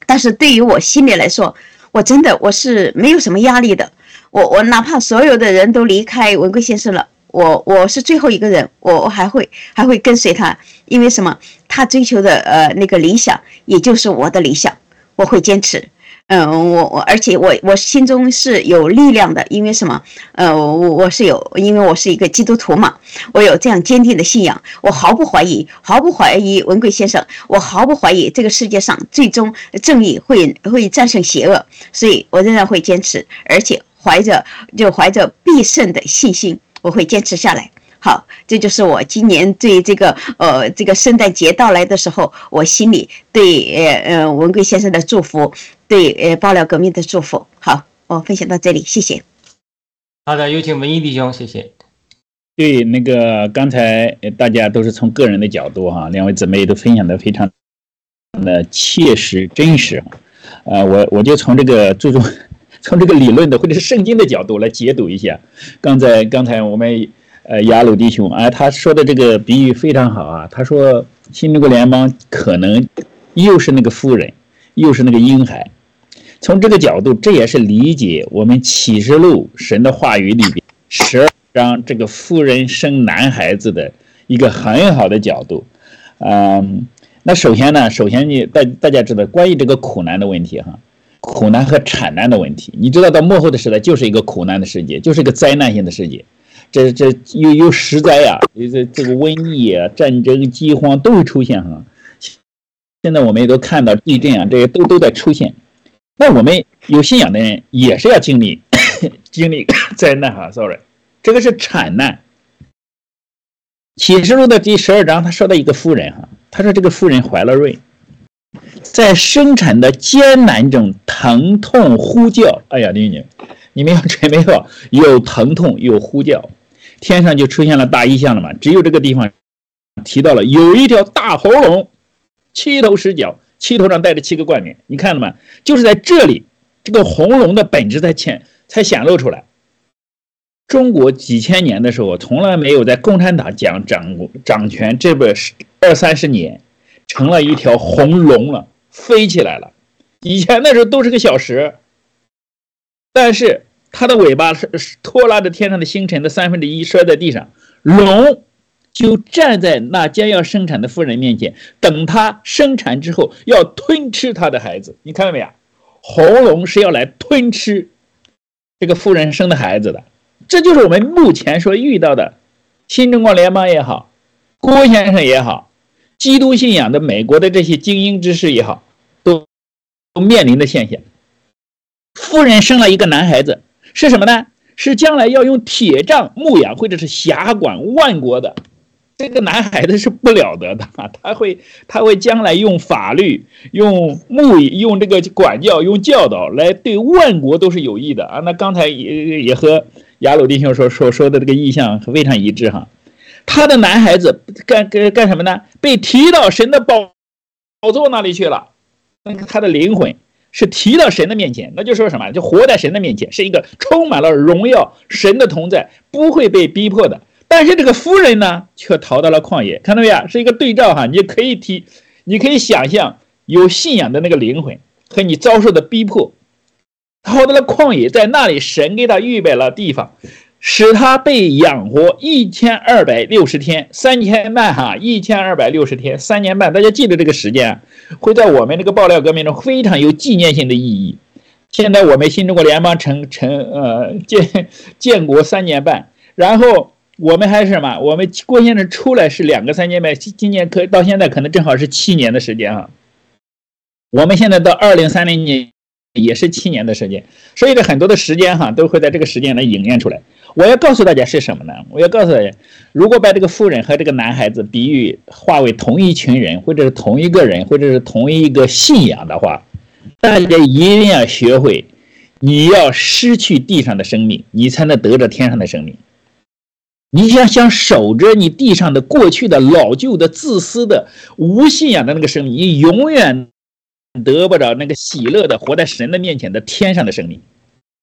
但是对于我心里来说，我真的我是没有什么压力的。我我哪怕所有的人都离开文贵先生了，我我是最后一个人，我我还会还会跟随他，因为什么？他追求的呃那个理想，也就是我的理想，我会坚持。嗯，我我而且我我心中是有力量的，因为什么？呃，我我是有，因为我是一个基督徒嘛，我有这样坚定的信仰，我毫不怀疑，毫不怀疑文贵先生，我毫不怀疑这个世界上最终正义会会战胜邪恶，所以我仍然会坚持，而且。怀着就怀着必胜的信心，我会坚持下来。好，这就是我今年对这个呃这个圣诞节到来的时候，我心里对呃呃文贵先生的祝福，对呃爆料革命的祝福。好，我分享到这里，谢谢。好的，有请文艺弟兄，谢谢。对，那个刚才大家都是从个人的角度哈，两位姊妹都分享的非常的切实真实。呃，我我就从这个注重。从这个理论的或者是圣经的角度来解读一下，刚才刚才我们呃雅鲁弟兄啊，他说的这个比喻非常好啊。他说新中国联邦可能又是那个妇人，又是那个婴孩。从这个角度，这也是理解我们启示录神的话语里边十二章这个妇人生男孩子的一个很好的角度。嗯，那首先呢，首先你大大家知道关于这个苦难的问题哈，苦难和产难的问题，你知道到末后的时代就是一个苦难的世界，就是一个灾难性的世界。这这有有实灾啊，这这个瘟疫啊、战争、饥荒都会出现哈。现在我们也都看到地震啊，这些都都在出现。那我们有信仰的人也是要经历 [COUGHS] 经历 [COUGHS] 灾难哈，sorry，这个是产难。启示录的第十二章，他说到一个妇人哈，他说这个妇人怀了孕，在生产的艰难中疼痛呼叫，哎呀，弟兄你们要准备好，有疼痛有呼叫。天上就出现了大异象了嘛？只有这个地方提到了有一条大喉咙，七头十脚，七头上带着七个冠冕。你看了吗？就是在这里，这个红龙的本质才显才显露出来。中国几千年的时候，从来没有在共产党讲掌掌权这个二三十年，成了一条红龙了，飞起来了。以前那时候都是个小蛇，但是。它的尾巴是拖拉着天上的星辰的三分之一摔在地上，龙就站在那将要生产的妇人面前，等它生产之后要吞吃它的孩子。你看到没有？红龙是要来吞吃这个妇人生的孩子的。这就是我们目前所遇到的新中国联邦也好，郭先生也好，基督信仰的美国的这些精英之士也好，都都面临的现象。妇人生了一个男孩子。是什么呢？是将来要用铁杖牧养，或者是辖管万国的这个男孩子是不了得的！[LAUGHS] 他会，他会将来用法律、用牧、用这个管教、用教导来对万国都是有益的啊！那刚才也也和雅鲁弟兄说说说的这个意向非常一致哈。他的男孩子干干干什么呢？被提到神的宝宝座那里去了，那个他的灵魂。是提到神的面前，那就说什么？就活在神的面前，是一个充满了荣耀神的同在，不会被逼迫的。但是这个夫人呢，却逃到了旷野，看到没有？是一个对照哈，你可以提，你可以想象有信仰的那个灵魂和你遭受的逼迫，逃到了旷野，在那里神给他预备了地方。使他被养活一千二百六十天，三年半哈，一千二百六十天，三年半，大家记得这个时间，会在我们这个爆料革命中非常有纪念性的意义。现在我们新中国联邦成成呃建建国三年半，然后我们还是什么？我们郭先生出来是两个三年半，今年可到现在可能正好是七年的时间哈。我们现在到二零三零年也是七年的时间，所以这很多的时间哈都会在这个时间来演练出来。我要告诉大家是什么呢？我要告诉大家，如果把这个妇人和这个男孩子比喻化为同一群人，或者是同一个人，或者是同一个信仰的话，大家一定要学会，你要失去地上的生命，你才能得着天上的生命。你想想守着你地上的过去的老旧的自私的无信仰的那个生命，你永远得不着那个喜乐的活在神的面前的天上的生命。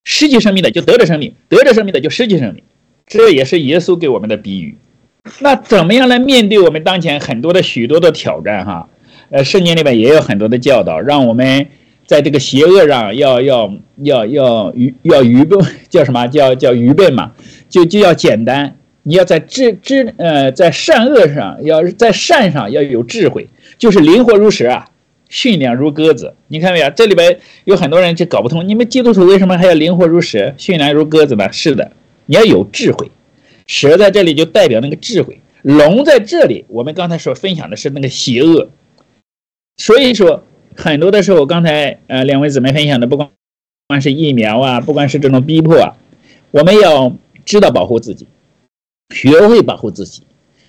失去生命的就得着生命，得着生命的就失去生命，这也是耶稣给我们的比喻。那怎么样来面对我们当前很多的许多的挑战？哈，呃，圣经里面也有很多的教导，让我们在这个邪恶上要要要要愚要愚笨，叫什么叫叫愚笨嘛？就就要简单，你要在智智呃在善恶上，要在善上要有智慧，就是灵活如蛇啊。驯良如鸽子，你看没有？这里边有很多人就搞不通，你们基督徒为什么还要灵活如蛇、驯良如鸽子呢？是的，你要有智慧。蛇在这里就代表那个智慧，龙在这里，我们刚才所分享的是那个邪恶。所以说，很多的时候，刚才呃两位姊妹分享的，不光不管是疫苗啊，不管是这种逼迫啊，我们要知道保护自己，学会保护自己。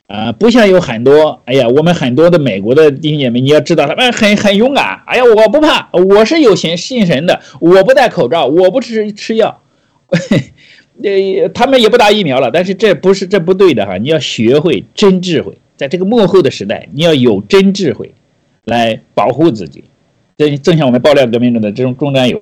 啊，不像有很多，哎呀，我们很多的美国的弟兄姐妹，你要知道他们很很勇敢。哎呀，我不怕，我是有信信神的，我不戴口罩，我不吃吃药，[LAUGHS] 呃，他们也不打疫苗了。但是这不是这不对的哈，你要学会真智慧，在这个幕后的时代，你要有真智慧来保护自己。这正像我们爆料革命中的这种中战友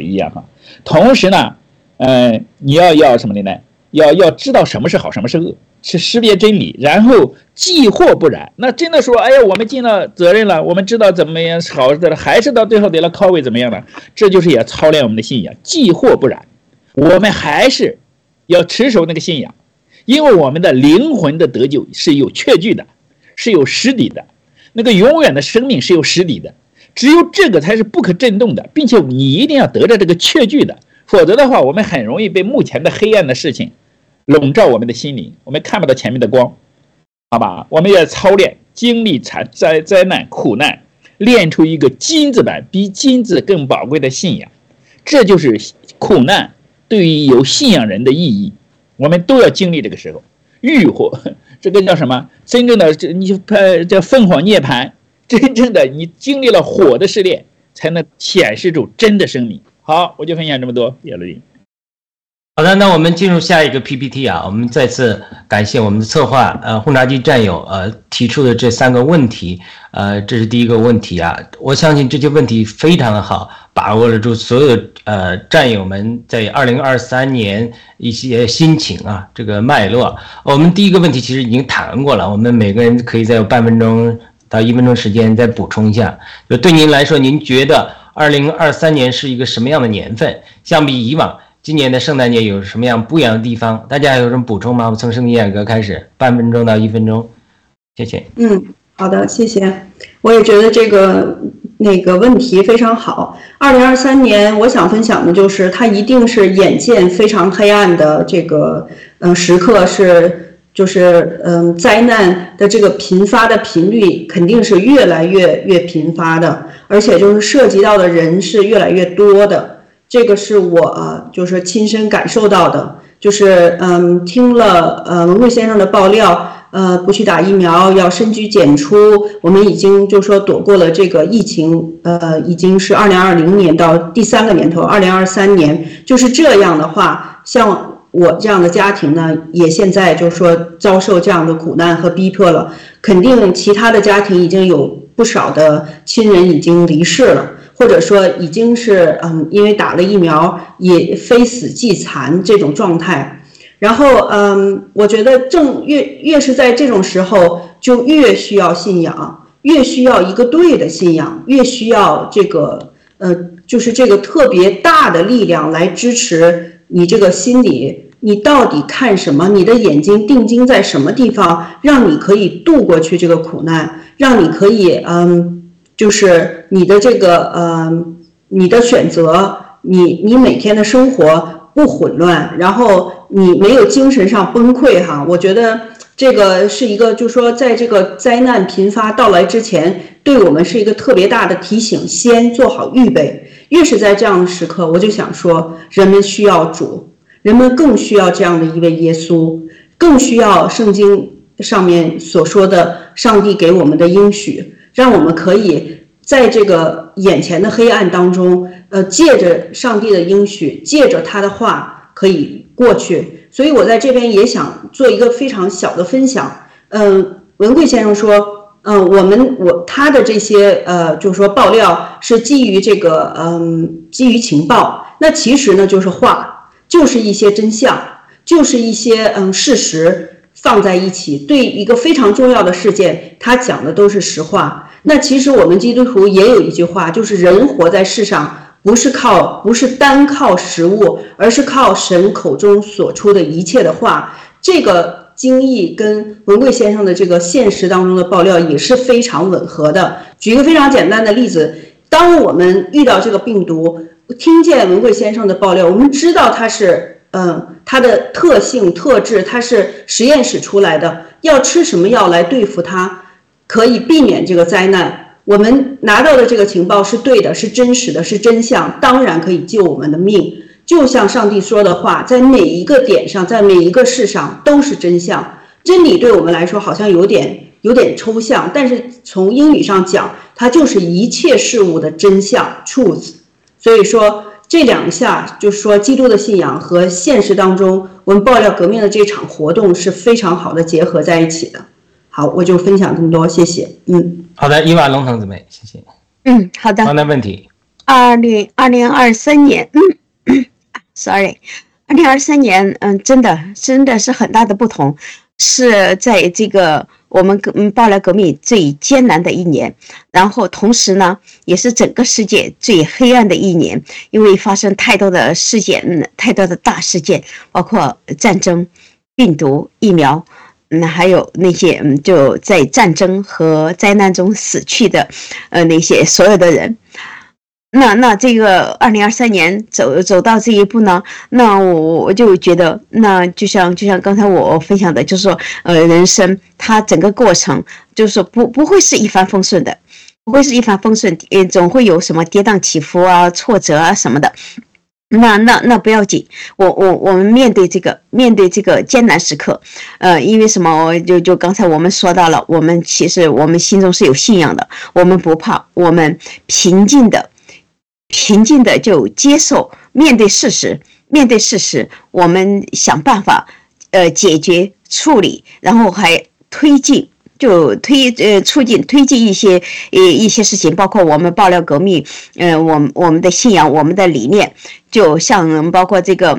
一样哈。同时呢，嗯，你要要什么的呢？要要知道什么是好，什么是恶。是识别真理，然后既或不然。那真的说，哎呀，我们尽了责任了，我们知道怎么样好的了，还是到最后得了靠位怎么样了？这就是也操练我们的信仰。既或不然，我们还是要持守那个信仰。因为我们的灵魂的得救是有确据的，是有实底的，那个永远的生命是有实底的，只有这个才是不可震动的，并且你一定要得着这个确据的，否则的话，我们很容易被目前的黑暗的事情笼罩我们的心灵，我们看不到前面的光，好吧？我们要操练，经历惨灾灾难苦难，练出一个金子版比金子更宝贵的信仰，这就是苦难对于有信仰人的意义。我们都要经历这个时候，欲火，这个叫什么？真正的这你呃叫凤凰涅槃，真正的你经历了火的试炼，才能显示出真的生命。好，我就分享这么多，叶乐林。好的，那我们进入下一个 PPT 啊，我们再次感谢我们的策划呃轰炸机战友呃提出的这三个问题，呃，这是第一个问题啊，我相信这些问题非常的好，把握了住所有呃战友们在二零二三年一些心情啊这个脉络。我们第一个问题其实已经谈过了，我们每个人可以在有半分钟到一分钟时间再补充一下。就对您来说，您觉得二零二三年是一个什么样的年份？相比以往？今年的圣诞节有什么样不一样的地方？大家有什么补充吗？我们从圣地亚哥开始，半分钟到一分钟，谢谢。嗯，好的，谢谢。我也觉得这个那个问题非常好。二零二三年，我想分享的就是，它一定是眼见非常黑暗的这个嗯时刻，是就是嗯灾难的这个频发的频率肯定是越来越越频发的，而且就是涉及到的人是越来越多的。这个是我就是亲身感受到的，就是嗯，听了呃文贵先生的爆料，呃，不去打疫苗，要深居简出。我们已经就说躲过了这个疫情，呃，已经是二零二零年到第三个年头，二零二三年就是这样的话，像我这样的家庭呢，也现在就是说遭受这样的苦难和逼迫了。肯定其他的家庭已经有不少的亲人已经离世了。或者说已经是嗯，因为打了疫苗也非死即残这种状态，然后嗯，我觉得正越越是在这种时候，就越需要信仰，越需要一个对的信仰，越需要这个呃，就是这个特别大的力量来支持你这个心里，你到底看什么？你的眼睛定睛在什么地方，让你可以度过去这个苦难，让你可以嗯。就是你的这个呃，你的选择，你你每天的生活不混乱，然后你没有精神上崩溃哈。我觉得这个是一个，就是说在这个灾难频发到来之前，对我们是一个特别大的提醒，先做好预备。越是在这样的时刻，我就想说，人们需要主，人们更需要这样的一位耶稣，更需要圣经上面所说的上帝给我们的应许。让我们可以在这个眼前的黑暗当中，呃，借着上帝的应许，借着他的话，可以过去。所以我在这边也想做一个非常小的分享。嗯，文贵先生说，嗯，我们我他的这些呃，就是说爆料是基于这个，嗯，基于情报。那其实呢，就是话，就是一些真相，就是一些嗯事实。放在一起，对一个非常重要的事件，他讲的都是实话。那其实我们基督徒也有一句话，就是人活在世上，不是靠，不是单靠食物，而是靠神口中所出的一切的话。这个经义跟文贵先生的这个现实当中的爆料也是非常吻合的。举一个非常简单的例子，当我们遇到这个病毒，听见文贵先生的爆料，我们知道他是。嗯，它的特性特质，它是实验室出来的。要吃什么药来对付它，可以避免这个灾难？我们拿到的这个情报是对的，是真实的，是真相，当然可以救我们的命。就像上帝说的话，在每一个点上，在每一个事上都是真相。真理对我们来说好像有点有点抽象，但是从英语上讲，它就是一切事物的真相 （truth）。所以说。这两下就是说，基督的信仰和现实当中我们爆料革命的这场活动是非常好的结合在一起的。好，我就分享这么多，谢谢。嗯，好的，伊娃龙腾姊妹，谢谢。嗯，好的。刚才问题。二零二零二三年，嗯，sorry，二零二三年，嗯，真的真的是很大的不同，是在这个。我们革嗯，爆料革命最艰难的一年，然后同时呢，也是整个世界最黑暗的一年，因为发生太多的事件，嗯，太多的大事件，包括战争、病毒疫苗，嗯，还有那些嗯就在战争和灾难中死去的，呃那些所有的人。那那这个二零二三年走走到这一步呢？那我我就觉得，那就像就像刚才我分享的，就是说，呃，人生它整个过程，就是说不不会是一帆风顺的，不会是一帆风顺，呃，总会有什么跌宕起伏啊、挫折啊什么的。那那那不要紧，我我我们面对这个面对这个艰难时刻，呃，因为什么？就就刚才我们说到了，我们其实我们心中是有信仰的，我们不怕，我们平静的。平静的就接受，面对事实，面对事实，我们想办法，呃，解决处理，然后还推进，就推呃促进推进一些呃一些事情，包括我们爆料革命，呃，我我们的信仰，我们的理念，就像包括这个，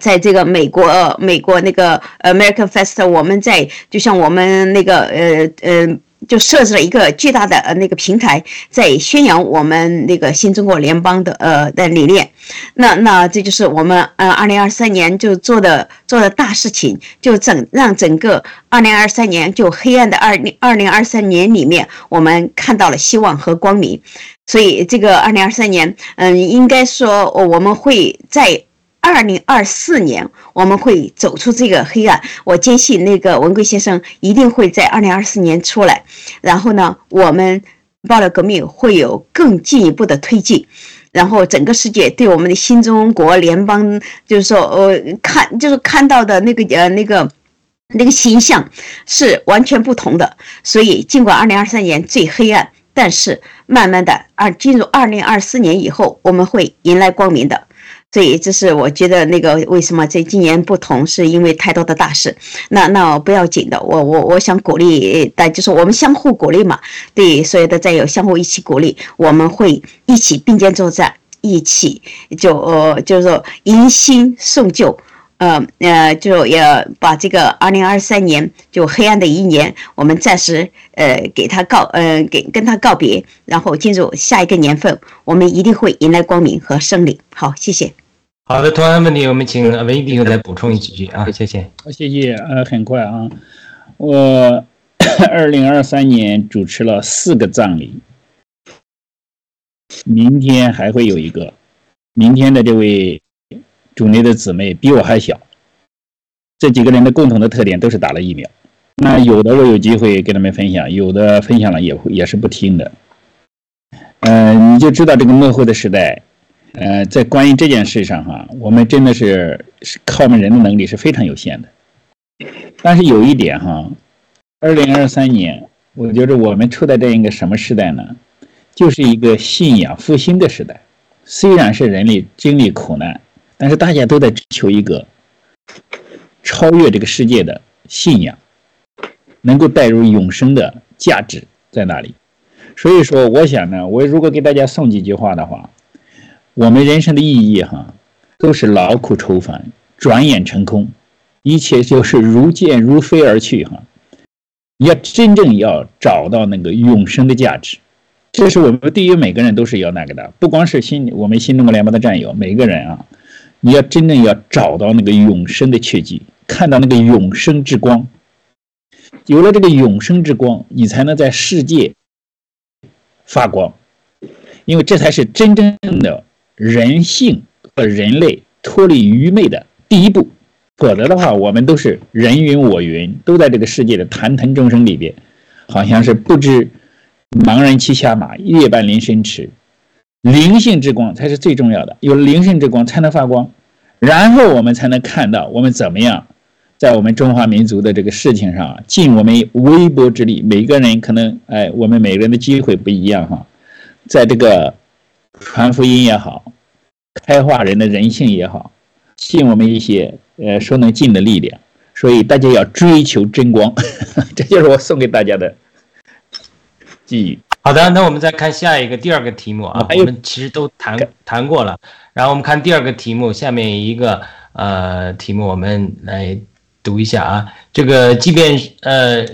在这个美国美国那个 American Fest，我们在就像我们那个呃呃。就设置了一个巨大的呃那个平台，在宣扬我们那个新中国联邦的呃的理念。那那这就是我们呃二零二三年就做的做的大事情，就整让整个二零二三年就黑暗的二零二零二三年里面，我们看到了希望和光明。所以这个二零二三年，嗯，应该说我们会在。二零二四年我们会走出这个黑暗，我坚信那个文贵先生一定会在二零二四年出来。然后呢，我们爆料革命会有更进一步的推进，然后整个世界对我们的新中国联邦，就是说，呃，看就是看到的那个呃那个那个形象是完全不同的。所以，尽管二零二三年最黑暗，但是慢慢的二进入二零二四年以后，我们会迎来光明的。所以，这是我觉得那个为什么这今年不同，是因为太多的大事。那那不要紧的，我我我想鼓励，但就是我们相互鼓励嘛。对所有的战友相互一起鼓励，我们会一起并肩作战，一起就呃就是说迎新送旧，呃呃就要把这个二零二三年就黑暗的一年，我们暂时呃给他告呃给跟他告别，然后进入下一个年份，我们一定会迎来光明和胜利。好，谢谢。好的，同样的问题，我们请文艺弟兄再补充几句啊，谢谢。好，谢谢。呃，很快啊，我 [COUGHS] 二零二三年主持了四个葬礼，明天还会有一个。明天的这位主内的姊妹比我还小，这几个人的共同的特点都是打了疫苗。那有的我有机会跟他们分享，有的分享了也会也是不听的。嗯，你就知道这个幕后的时代。呃，在关于这件事上哈，我们真的是是靠我们人的能力是非常有限的。但是有一点哈，二零二三年，我觉得我们处在这样一个什么时代呢？就是一个信仰复兴的时代。虽然是人类经历苦难，但是大家都在追求一个超越这个世界的信仰，能够带入永生的价值在那里。所以说，我想呢，我如果给大家送几句话的话。我们人生的意义，哈，都是劳苦愁烦，转眼成空，一切就是如箭如飞而去，哈。要真正要找到那个永生的价值，这是我们对于每个人都是要那个的，不光是新我们新中国联盟的战友，每个人啊，你要真正要找到那个永生的契机，看到那个永生之光，有了这个永生之光，你才能在世界发光，因为这才是真正的。人性和人类脱离愚昧的第一步，否则的话，我们都是人云我云，都在这个世界的谈谈众生里边，好像是不知盲人骑瞎马，夜半临深池。灵性之光才是最重要的，有了灵性之光才能发光，然后我们才能看到我们怎么样在我们中华民族的这个事情上尽我们微薄之力。每个人可能哎，我们每个人的机会不一样哈，在这个。传福音也好，开化人的人性也好，尽我们一些呃说能尽的力量，所以大家要追求真光，[LAUGHS] 这就是我送给大家的寄语。好的，那我们再看下一个第二个题目啊，我们其实都谈谈过了，然后我们看第二个题目，下面一个呃题目我们来读一下啊，这个即便呃，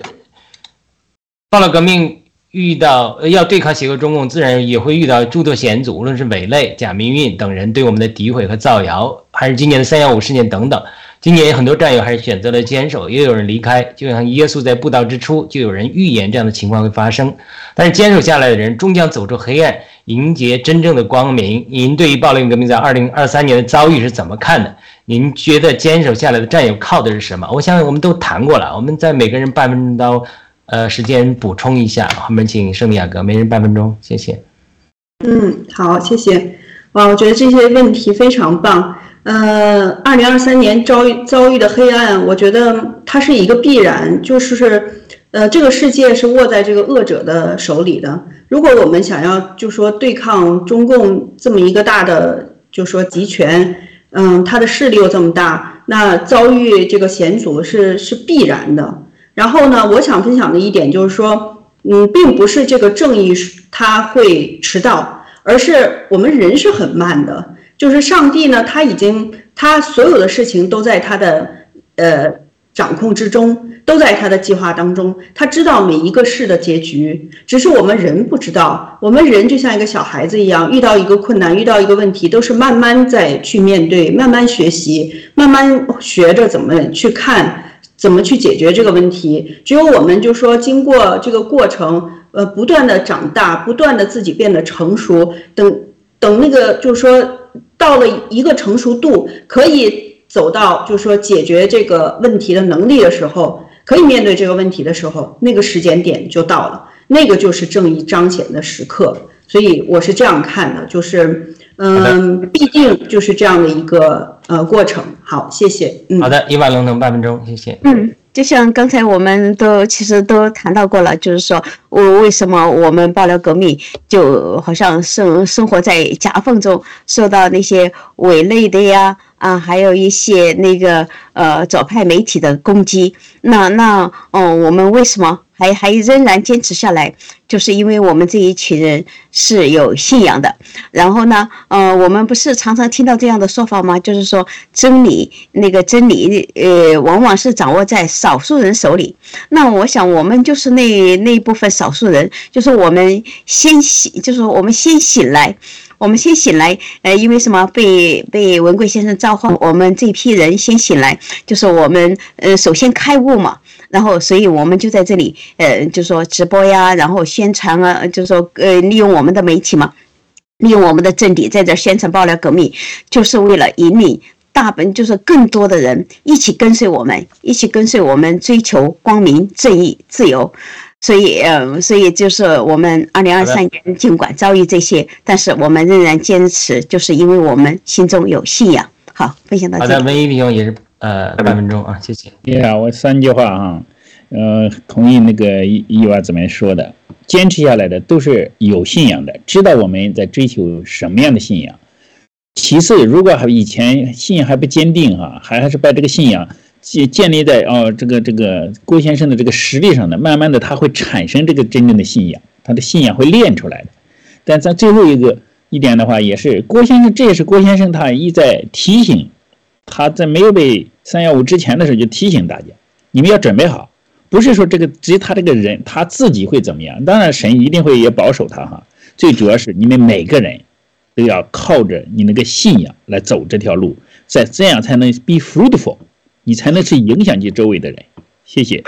到了革命。遇到要对抗邪恶中共，自然也会遇到诸多险阻，无论是伪类、假命运等人对我们的诋毁和造谣，还是今年的三幺五事件等等。今年很多战友还是选择了坚守，也有人离开。就像耶稣在布道之初，就有人预言这样的情况会发生。但是坚守下来的人，终将走出黑暗，迎接真正的光明。您对于暴力革命在二零二三年的遭遇是怎么看的？您觉得坚守下来的战友靠的是什么？我想我们都谈过了，我们在每个人半分钟到，呃，时间补充一下。后面请圣地亚哥，每人半分钟，谢谢。嗯，好，谢谢。哇，我觉得这些问题非常棒。呃，二零二三年遭遇遭遇的黑暗，我觉得它是一个必然，就是呃，这个世界是握在这个恶者的手里的。如果我们想要就说对抗中共这么一个大的就说集权，嗯，它的势力又这么大，那遭遇这个险阻是是必然的。然后呢，我想分享的一点就是说，嗯，并不是这个正义它会迟到，而是我们人是很慢的。就是上帝呢，他已经他所有的事情都在他的呃掌控之中，都在他的计划当中。他知道每一个事的结局，只是我们人不知道。我们人就像一个小孩子一样，遇到一个困难，遇到一个问题，都是慢慢在去面对，慢慢学习，慢慢学着怎么去看，怎么去解决这个问题。只有我们就说经过这个过程，呃，不断的长大，不断的自己变得成熟，等等那个就是说。到了一个成熟度，可以走到就是说解决这个问题的能力的时候，可以面对这个问题的时候，那个时间点就到了，那个就是正义彰显的时刻。所以我是这样看的，就是嗯，必定就是这样的一个呃过程。好，谢谢。嗯，好的，一万龙腾半分钟，谢谢。嗯。就像刚才我们都其实都谈到过了，就是说，我为什么我们爆料革命就好像生生活在夹缝中，受到那些伪类的呀。啊，还有一些那个呃左派媒体的攻击，那那哦，我们为什么还还仍然坚持下来？就是因为我们这一群人是有信仰的。然后呢，呃，我们不是常常听到这样的说法吗？就是说真理那个真理，呃，往往是掌握在少数人手里。那我想，我们就是那那一部分少数人，就是我们先醒，就是我们先醒来。我们先醒来，呃，因为什么被被文贵先生召唤，我们这批人先醒来，就是我们呃首先开悟嘛，然后所以我们就在这里，呃，就说直播呀，然后宣传啊，就说呃利用我们的媒体嘛，利用我们的阵地在这宣传爆料革命，就是为了引领大本，就是更多的人一起跟随我们，一起跟随我们追求光明、正义、自由。所以，呃，所以就是我们二零二三年尽管遭遇这些，但是我们仍然坚持，就是因为我们心中有信仰。好，分享到这。好的，文艺弟兄也是呃半分钟啊，谢谢。呀，我三句话啊，呃，同意那个伊伊娃怎么说的，坚持下来的都是有信仰的，知道我们在追求什么样的信仰。其次，如果还以前信仰还不坚定哈，还还是把这个信仰。建建立在哦，这个这个郭先生的这个实力上的，慢慢的他会产生这个真正的信仰，他的信仰会练出来的。但在最后一个一点的话，也是郭先生，这也是郭先生他一再提醒，他在没有被三幺五之前的时候就提醒大家，你们要准备好，不是说这个只他这个人他自己会怎么样，当然神一定会也保守他哈。最主要是你们每个人都要靠着你那个信仰来走这条路，在这样才能 be fruitful。你才能去影响你周围的人，谢谢。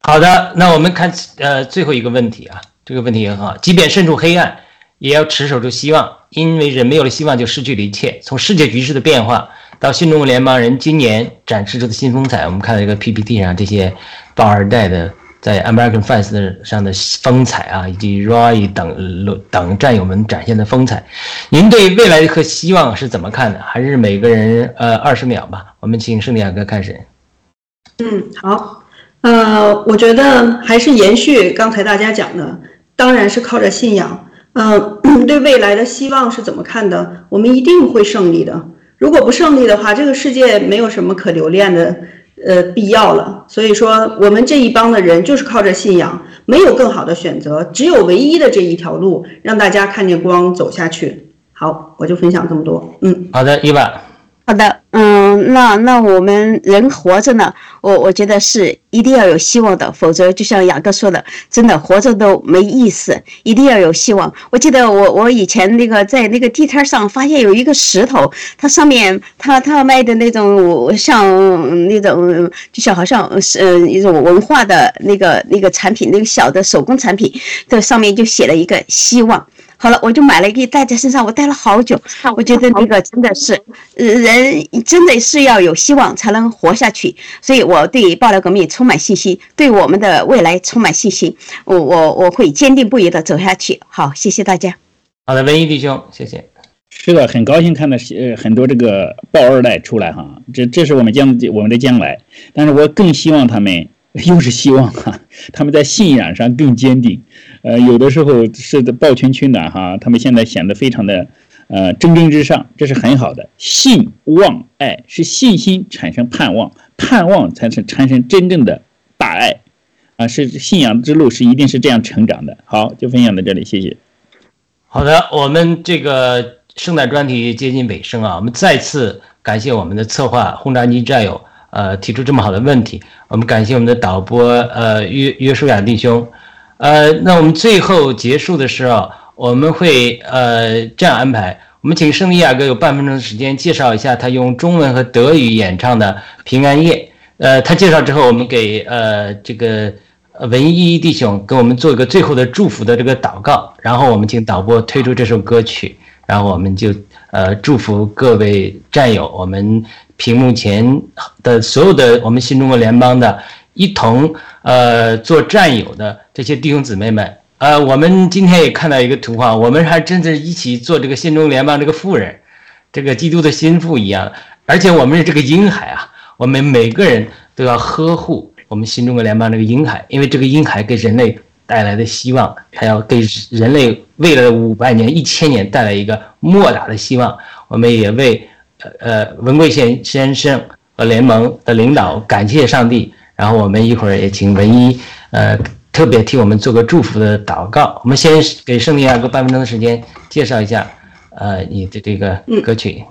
好的，那我们看呃最后一个问题啊，这个问题很好。即便身处黑暗，也要持守住希望，因为人没有了希望就失去了一切。从世界局势的变化到新中国联邦人今年展示出的新风采，我们看到一个 PPT 上这些棒二代的。在 American Fans 上的风采啊，以及 Roy 等等战友们展现的风采，您对未来和希望是怎么看的？还是每个人呃二十秒吧？我们请圣地亚哥开始。嗯，好，呃，我觉得还是延续刚才大家讲的，当然是靠着信仰。嗯，对未来的希望是怎么看的？我们一定会胜利的。如果不胜利的话，这个世界没有什么可留恋的。呃，必要了。所以说，我们这一帮的人就是靠着信仰，没有更好的选择，只有唯一的这一条路，让大家看见光，走下去。好，我就分享这么多。嗯，好的，伊万。好的，嗯，那那我们人活着呢，我我觉得是一定要有希望的，否则就像雅哥说的，真的活着都没意思，一定要有希望。我记得我我以前那个在那个地摊上发现有一个石头，它上面它它卖的那种像那种就像好像是呃一种文化的那个那个产品，那个小的手工产品，这上面就写了一个希望。好了，我就买了一个带在身上，我戴了好久。我觉得那个真的是，呃，人真的是要有希望才能活下去。所以我对爆料革命充满信心，对我们的未来充满信心。我我我会坚定不移的走下去。好，谢谢大家。好的，文艺弟兄，谢谢。是的，很高兴看到呃很多这个豹二代出来哈，这这是我们将我们的将来。但是我更希望他们 [LAUGHS] 又是希望哈，他们在信仰上更坚定。呃，有的时候是的，抱拳取暖哈，他们现在显得非常的，呃，蒸蒸日上，这是很好的。信望爱是信心产生盼望，盼望才是产生真正的大爱，啊，是信仰之路是一定是这样成长的。好，就分享到这里，谢谢。好的，我们这个圣诞专题接近尾声啊，我们再次感谢我们的策划轰炸机战友，呃，提出这么好的问题，我们感谢我们的导播，呃，约约书亚弟兄。呃，那我们最后结束的时候，我们会呃这样安排：我们请圣地亚哥有半分钟的时间介绍一下他用中文和德语演唱的《平安夜》。呃，他介绍之后，我们给呃这个文一弟兄给我们做一个最后的祝福的这个祷告，然后我们请导播推出这首歌曲，然后我们就呃祝福各位战友，我们屏幕前的所有的我们新中国联邦的。一同呃做战友的这些弟兄姊妹们，呃，我们今天也看到一个图画，我们还真是一起做这个新中联邦这个妇人，这个基督的心腹一样，而且我们是这个婴孩啊，我们每个人都要呵护我们新中国联邦这个婴孩，因为这个婴孩给人类带来的希望，还要给人类未来的五百年、一千年带来一个莫大的希望。我们也为呃呃文贵先先生和联盟的领导感谢上帝。然后我们一会儿也请文一，呃，特别替我们做个祝福的祷告。我们先给圣地亚哥半分钟的时间，介绍一下，呃，你的这个歌曲。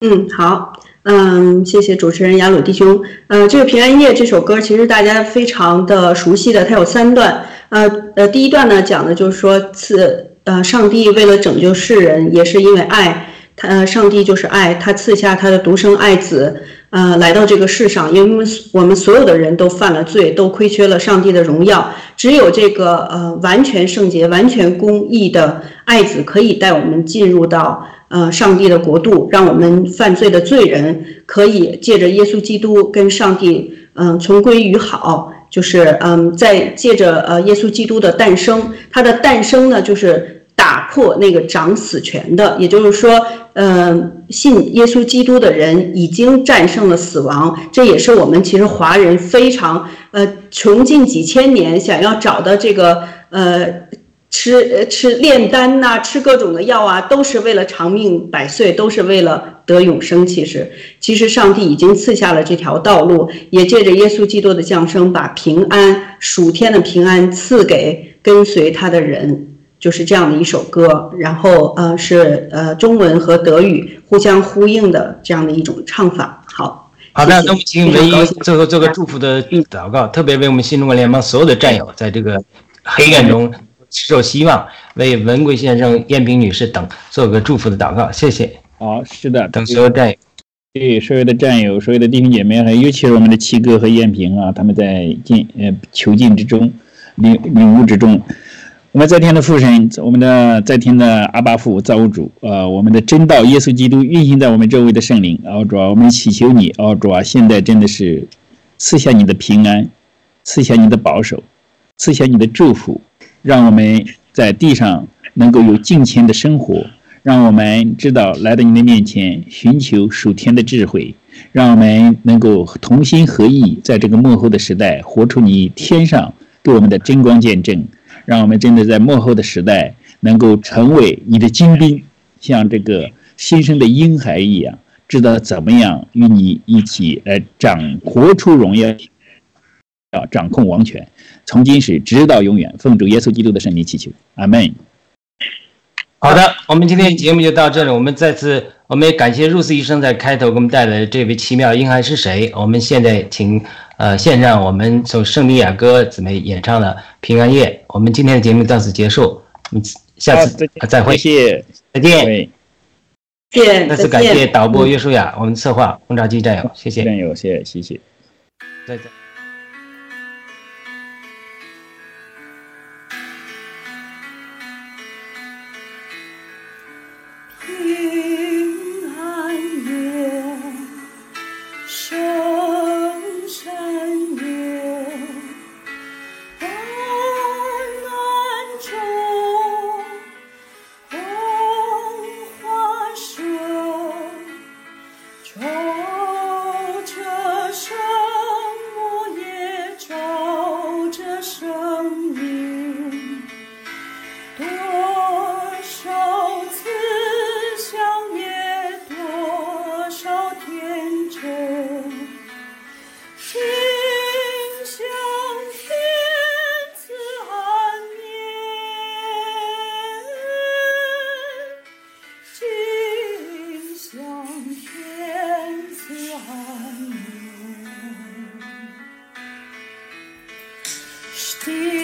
嗯，好，嗯，谢谢主持人雅鲁弟兄。呃，这个平安夜这首歌其实大家非常的熟悉的，它有三段。呃呃，第一段呢讲的就是说，赐呃上帝为了拯救世人，也是因为爱，他上帝就是爱，他赐下他的独生爱子。呃，来到这个世上，因为我们所有的人都犯了罪，都亏缺了上帝的荣耀。只有这个呃完全圣洁、完全公义的爱子，可以带我们进入到呃上帝的国度，让我们犯罪的罪人可以借着耶稣基督跟上帝嗯重归于好。就是嗯，在借着呃耶稣基督的诞生，他的诞生呢，就是打破那个掌死权的，也就是说。呃，信耶稣基督的人已经战胜了死亡，这也是我们其实华人非常呃穷尽几千年想要找的这个呃吃吃炼丹呐，吃各种的药啊，都是为了长命百岁，都是为了得永生。其实，其实上帝已经赐下了这条道路，也借着耶稣基督的降生，把平安属天的平安赐给跟随他的人。就是这样的一首歌，然后呃是呃中文和德语互相呼应的这样的一种唱法。好，好的，那我们请唯一最后做个祝福的祷告，特别为我们新中国联邦所有的战友，在这个黑暗中持守希望，为文贵先生、燕萍女士等做个祝福的祷告。谢谢。好，是的，等所有战友，对所有的战友、所有的弟兄姐妹，还尤其是我们的七哥和燕平啊，他们在进呃囚禁之中、领领悟之中。我们在天的父神，我们的在天的阿巴父造物主，呃，我们的真道耶稣基督运行在我们周围的圣灵，哦主啊，我们祈求你，哦主啊，现在真的是赐下你的平安，赐下你的保守，赐下你的祝福，让我们在地上能够有敬虔的生活，让我们知道来到你的面前寻求属天的智慧，让我们能够同心合意，在这个幕后的时代活出你天上给我们的真光见证。让我们真的在幕后的时代能够成为你的精兵，像这个新生的婴孩一样，知道怎么样与你一起来掌活出荣耀，要掌控王权，从今始直到永远，奉主耶稣基督的圣名祈求，阿门。好的，我们今天节目就到这里。我们再次，我们也感谢露丝医生在开头给我们带来的这位奇妙婴孩是谁？我们现在请。呃，献上我们从圣地亚哥姊妹演唱的《平安夜》。我们今天的节目到此结束，我们下次、再会，谢谢，再见，见，再次感谢导播约书亚，我们策划轰炸机战友，谢谢，战友，谢谢，谢谢，再见。see